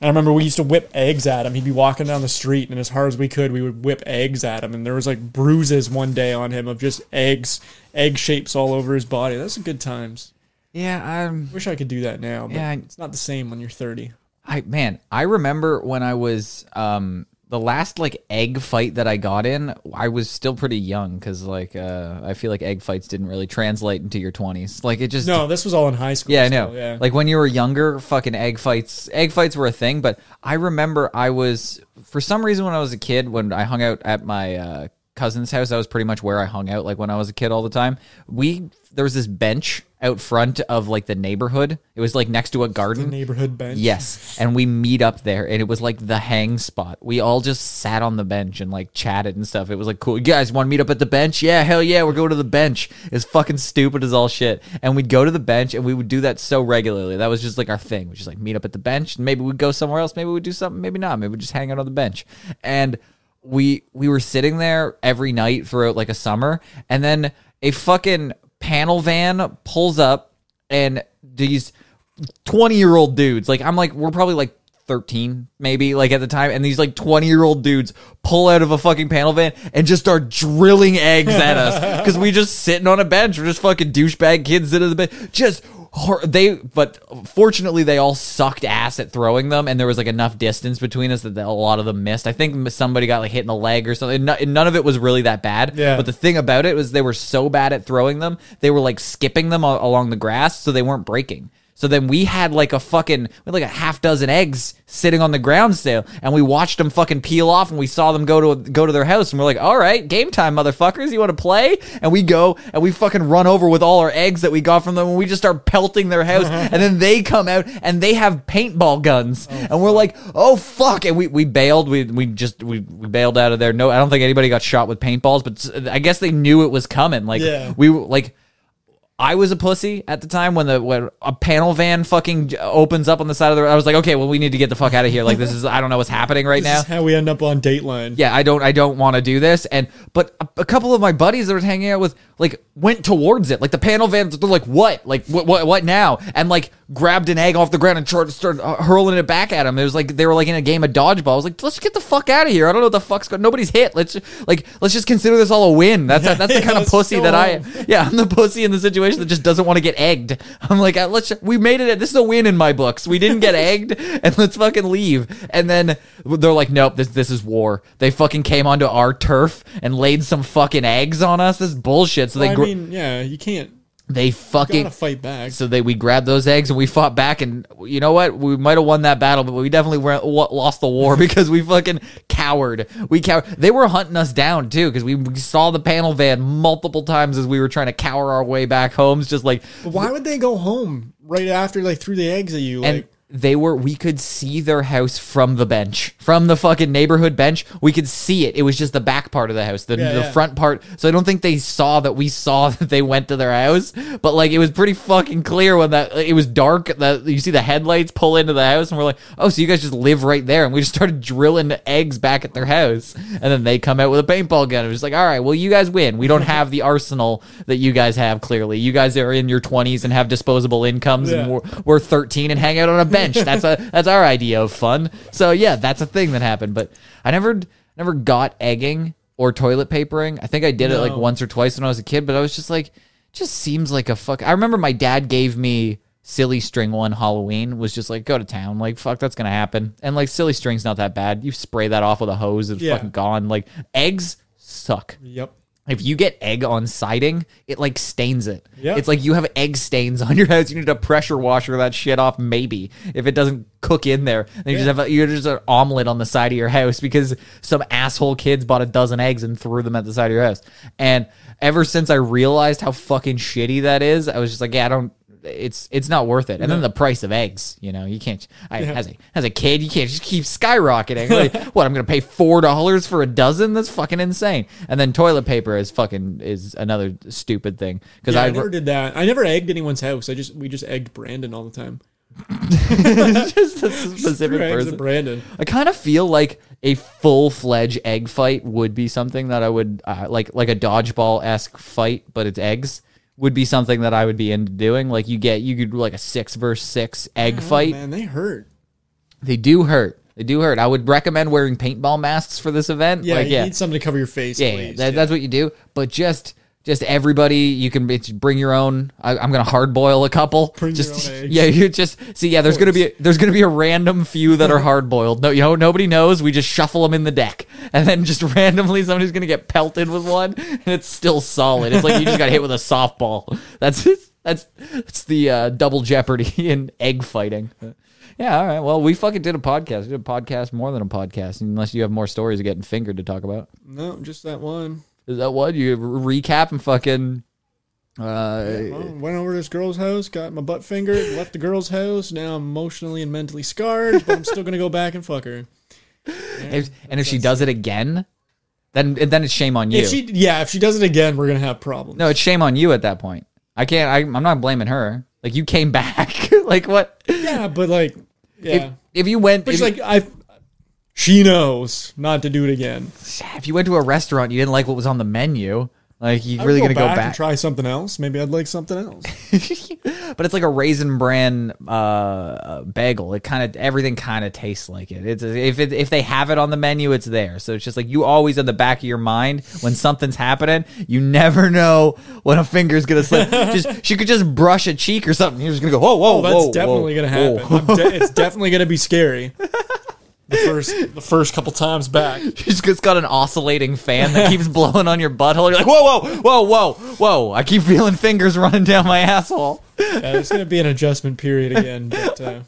And I remember we used to whip eggs at him. He'd be walking down the street, and as hard as we could, we would whip eggs at him. And there was like bruises one day on him of just eggs, egg shapes all over his body. That's some good times. Yeah, I'm. Wish I could do that now, but Yeah, I- it's not the same when you're 30. I man, I remember when I was um the last like egg fight that I got in. I was still pretty young because like uh I feel like egg fights didn't really translate into your twenties. Like it just No, this was all in high school. Yeah, I know. Yeah. Like when you were younger, fucking egg fights. Egg fights were a thing, but I remember I was for some reason when I was a kid when I hung out at my uh, cousin's house. That was pretty much where I hung out. Like when I was a kid, all the time. We there was this bench out front of like the neighborhood. It was like next to a the garden. neighborhood bench. Yes, and we meet up there, and it was like the hang spot. We all just sat on the bench and like chatted and stuff. It was like cool. You guys want to meet up at the bench? Yeah, hell yeah, we're going to the bench. It's fucking stupid as all shit. And we'd go to the bench, and we would do that so regularly. That was just like our thing. We just like meet up at the bench, and maybe we'd go somewhere else. Maybe we'd do something. Maybe not. Maybe we'd just hang out on the bench. And we we were sitting there every night throughout like a summer, and then a fucking panel van pulls up, and these 20 year old dudes. Like I'm like we're probably like 13 maybe like at the time and these like 20 year old dudes pull out of a fucking panel van and just start drilling eggs at us because we just sitting on a bench we're just fucking douchebag kids sitting in the bench just they but fortunately they all sucked ass at throwing them and there was like enough distance between us that a lot of them missed. I think somebody got like hit in the leg or something. No- none of it was really that bad. Yeah. but the thing about it was they were so bad at throwing them they were like skipping them along the grass so they weren't breaking so then we had like a fucking, we had like a half dozen eggs sitting on the ground still, and we watched them fucking peel off, and we saw them go to go to their house, and we're like, all right, game time, motherfuckers, you want to play? And we go and we fucking run over with all our eggs that we got from them, and we just start pelting their house, and then they come out and they have paintball guns, oh, and we're like, oh fuck, and we we bailed, we we just we, we bailed out of there. No, I don't think anybody got shot with paintballs, but I guess they knew it was coming. Like Yeah. we like. I was a pussy at the time when the when a panel van fucking opens up on the side of the road. I was like, okay, well, we need to get the fuck out of here. Like, this is I don't know what's happening right This now. is how we end up on Dateline. Yeah, I don't I don't want to do this. And but a, a couple of my buddies that I was hanging out with like went towards it. Like the panel van, they're like, what? Like what? What? What now? And like grabbed an egg off the ground and started, started hurling it back at him. It was like they were like in a game of dodgeball. I was like, let's get the fuck out of here. I don't know what the fuck's going. Nobody's hit. Let's like let's just consider this all a win. That's that's the kind of pussy that I. home. Yeah, I'm the pussy in the situation that just doesn't want to get egged. I'm like, uh, let's. We made it. This is a win in my books. We didn't get egged, and let's fucking leave. And then they're like, nope, this this is war. They fucking came onto our turf and laid some fucking eggs on us. This is bullshit. So Well, they I mean, yeah, you can't. They fucking fight back. so they we grabbed those eggs and we fought back and you know what we might have won that battle but we definitely were, lost the war because we fucking cowered we cowered they were hunting us down too because we, we saw the panel van multiple times as we were trying to cower our way back homes just like But why would they go home right after they threw the eggs at you? Like, they were we could see their house from the bench from the fucking neighborhood bench. We could see it. It was just the back part of the house the, Yeah, the yeah. front part. So i don't think they saw that we saw that they went to their house but like it was pretty fucking clear when that it was dark that you see the headlights pull into the house and we're like oh so you guys just live right there. And we just started drilling eggs back at their house. And then they come out with a paintball gun. It was like all right well you guys win. We don't have the arsenal that you guys have clearly. You guys are in your 20s and have disposable incomes and we're, we're 13 and hang out on a bench. That's a that's our idea of fun. So yeah, that's a thing that happened. But I never never got egging or toilet papering. I think I did it like once or twice when I was a kid, but I was just like, just seems like a fuck. I remember my dad gave me silly string one Halloween was just like go to town like fuck that's gonna happen and like silly string's not that bad you spray that off with a hose it's Yeah. fucking gone like eggs suck yep. If you get egg on siding, it like stains it. Yeah. It's like you have egg stains on your house. You need a pressure washer that shit off, maybe if it doesn't cook in there. Then you just have a, you just an omelet on the side of your house because some asshole kids bought a dozen eggs and threw them at the side of your house. And ever since I realized how fucking shitty that is, I was just like, yeah, I don't. It's it's not worth it. And then the price of eggs, you know, you can't. I, As a as a kid, you can't just keep skyrocketing. Like, what? I'm gonna pay four dollars for a dozen? That's fucking insane. And then toilet paper is fucking is another stupid thing because Yeah, I, I, never did that. I never egged anyone's house. I just we just egged Brandon all the time. just a specific eggs person. Brandon. I kind of feel like a full fledged egg fight would be something that I would uh, like, like a dodgeball esque fight, but it's eggs. Would be something that I would be into doing. Like you get, you could do like a six versus six egg mm-hmm. fight. Oh, Man, they hurt. They do hurt. They do hurt. I would recommend wearing paintball masks for this event. Yeah, like, you yeah, need something to cover your face. yeah, at yeah, least, that, that's what you do. But just, just everybody, you can bring your own. I, I'm gonna hard boil a couple. Bring your just, own yeah, you just see. Yeah, there's gonna be there's gonna be a random few that are hard boiled. No, you know, nobody knows. We just shuffle them in the deck, and then just randomly somebody's gonna get pelted with one, and it's still solid. It's like you just got hit with a softball. That's that's that's the uh, double jeopardy in egg fighting. Yeah, all right. Well, we fucking did a podcast. We did a podcast more than a podcast, unless you have more stories of getting fingered to talk about. No, just that one. Is that what you re- recap and fucking? Uh, Well, went over to this girl's house, got my butt fingered, left the girl's house. Now I'm emotionally and mentally scarred, but I'm still gonna go back and fuck her. if, and if she does it again, then then it's shame on you. If she, yeah, if she does it again, we're gonna have problems. no, it's shame on you at that point. I can't. I, I'm not blaming her. Like you came back. like what? Yeah, but like, yeah, If, if you went, but if, like, I. She knows not to do it again. if you went to a restaurant, you didn't like what was on the menu. Like you I'd really gonna go back and back? try something else? Maybe I'd like something else. but it's like a raisin bran uh, uh, bagel. It kind of everything kind of tastes like it. It's if it, if they have it on the menu, it's there. So it's just like you always in the back of your mind when something's happening. You never know when a finger's gonna slip. just she could just brush a cheek or something. You're just gonna go whoa whoa Oh, that's whoa. definitely whoa, gonna happen. De- it's definitely gonna be scary. The first, the first couple times back. She's just got an oscillating fan that keeps blowing on your butthole. You're like whoa whoa whoa whoa whoa. I keep feeling fingers running down my asshole. Yeah, there's gonna be an adjustment period again, but uh,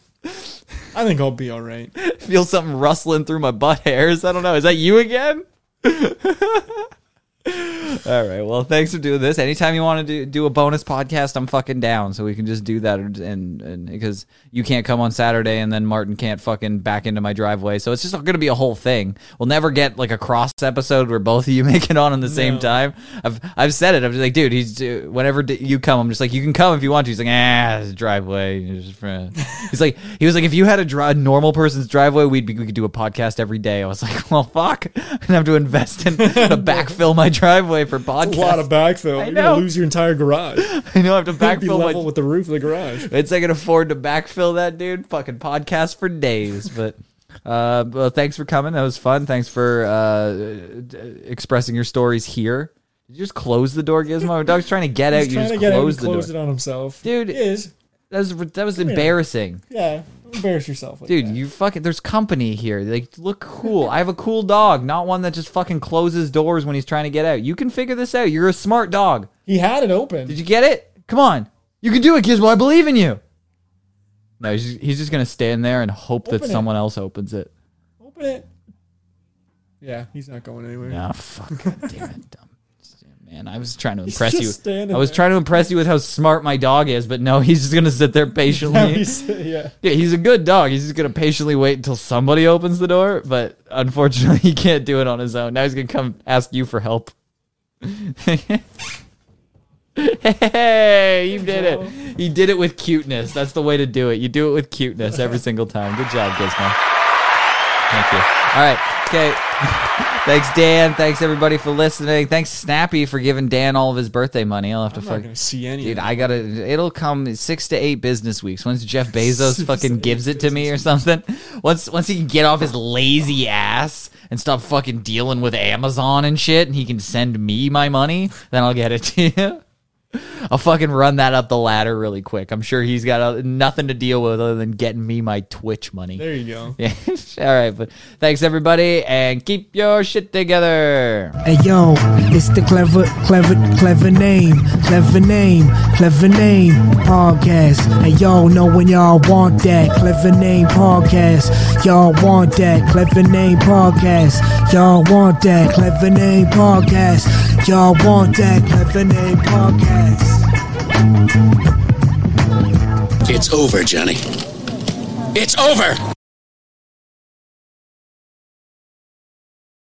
I think I'll be all right. Feel something rustling through my butt hairs. I don't know. Is that you again? All right. Well, thanks for doing this. Anytime you want to do, do a bonus podcast, I'm fucking down. So we can just do that, and, and because you can't come on Saturday, and then Martin can't fucking back into my driveway. So it's just going to be a whole thing. We'll never get like a cross episode where both of you make it on at the same time. I've I've said it. I'm just like, dude, he's uh, whenever d- you come, I'm just like, you can come if you want to. He's like, ah, it's a driveway. Just for-" He's like, he was like, if you had a, dri- a normal person's driveway, we'd be, we could do a podcast every day. I was like, well, fuck, I'm gonna have to invest in to backfill my driveway for podcasts. A lot of backfill. I You're gonna lose your entire garage. I know I have to You'd be backfill level my. with the roof of the garage. It's I can afford to backfill that dude. Fucking podcast for days, but. Uh, well, thanks for coming. That was fun. Thanks for uh, expressing your stories here. Did you just close the door, Gizmo? My dog's trying to get out. He's You just to get out and closed the door. closed it on himself. Dude, He is. That was that was embarrassing. Yeah. Embarrass yourself. Like Dude, that. you fucking there's company here. Like look cool. I have a cool dog, not one that just fucking closes doors when he's trying to get out. You can figure this out. You're a smart dog. He had it open. Did you get it? Come on. You can do it, Gizmo. I believe in you. No, he's just, he's just gonna stand there and hope that it. someone else opens it. Open it. Yeah, he's not going anywhere. Ah, fuck. God damn it, dumb. Man, I was trying to impress you. I was there. trying to impress you with how smart my dog is, but no, he's just gonna sit there patiently. he's- yeah. Yeah, he's a good dog. He's just gonna patiently wait until somebody opens the door, but unfortunately, he can't do it on his own. Now he's gonna come ask you for help. hey, you did it. You did it with cuteness. That's the way to do it. You do it with cuteness every single time. Good job, Gizmo. Thank you. All right. Okay. Thanks, Dan. Thanks everybody for listening. Thanks, Snappy, for giving Dan all of his birthday money. I'll have to I'm fuck. not gonna see any. Dude, of I gotta. It'll come six to eight business weeks once Jeff Bezos fucking gives it to me or something. Once once he can get off his lazy ass and stop fucking dealing with Amazon and shit, and he can send me my money, then I'll get it to you. I'll fucking run that up the ladder really quick. I'm sure he's got uh, nothing to deal with other than getting me my Twitch money. There you go. Yeah. All right, but thanks everybody, and keep your shit together. Hey yo, it's the clever, clever, clever name, clever name, clever name podcast. Hey yo, know when y'all want that clever name podcast. Y'all want that clever name podcast. Y'all want that clever name podcast. Y'all want that clever name podcast. It's over, Johnny. It's over!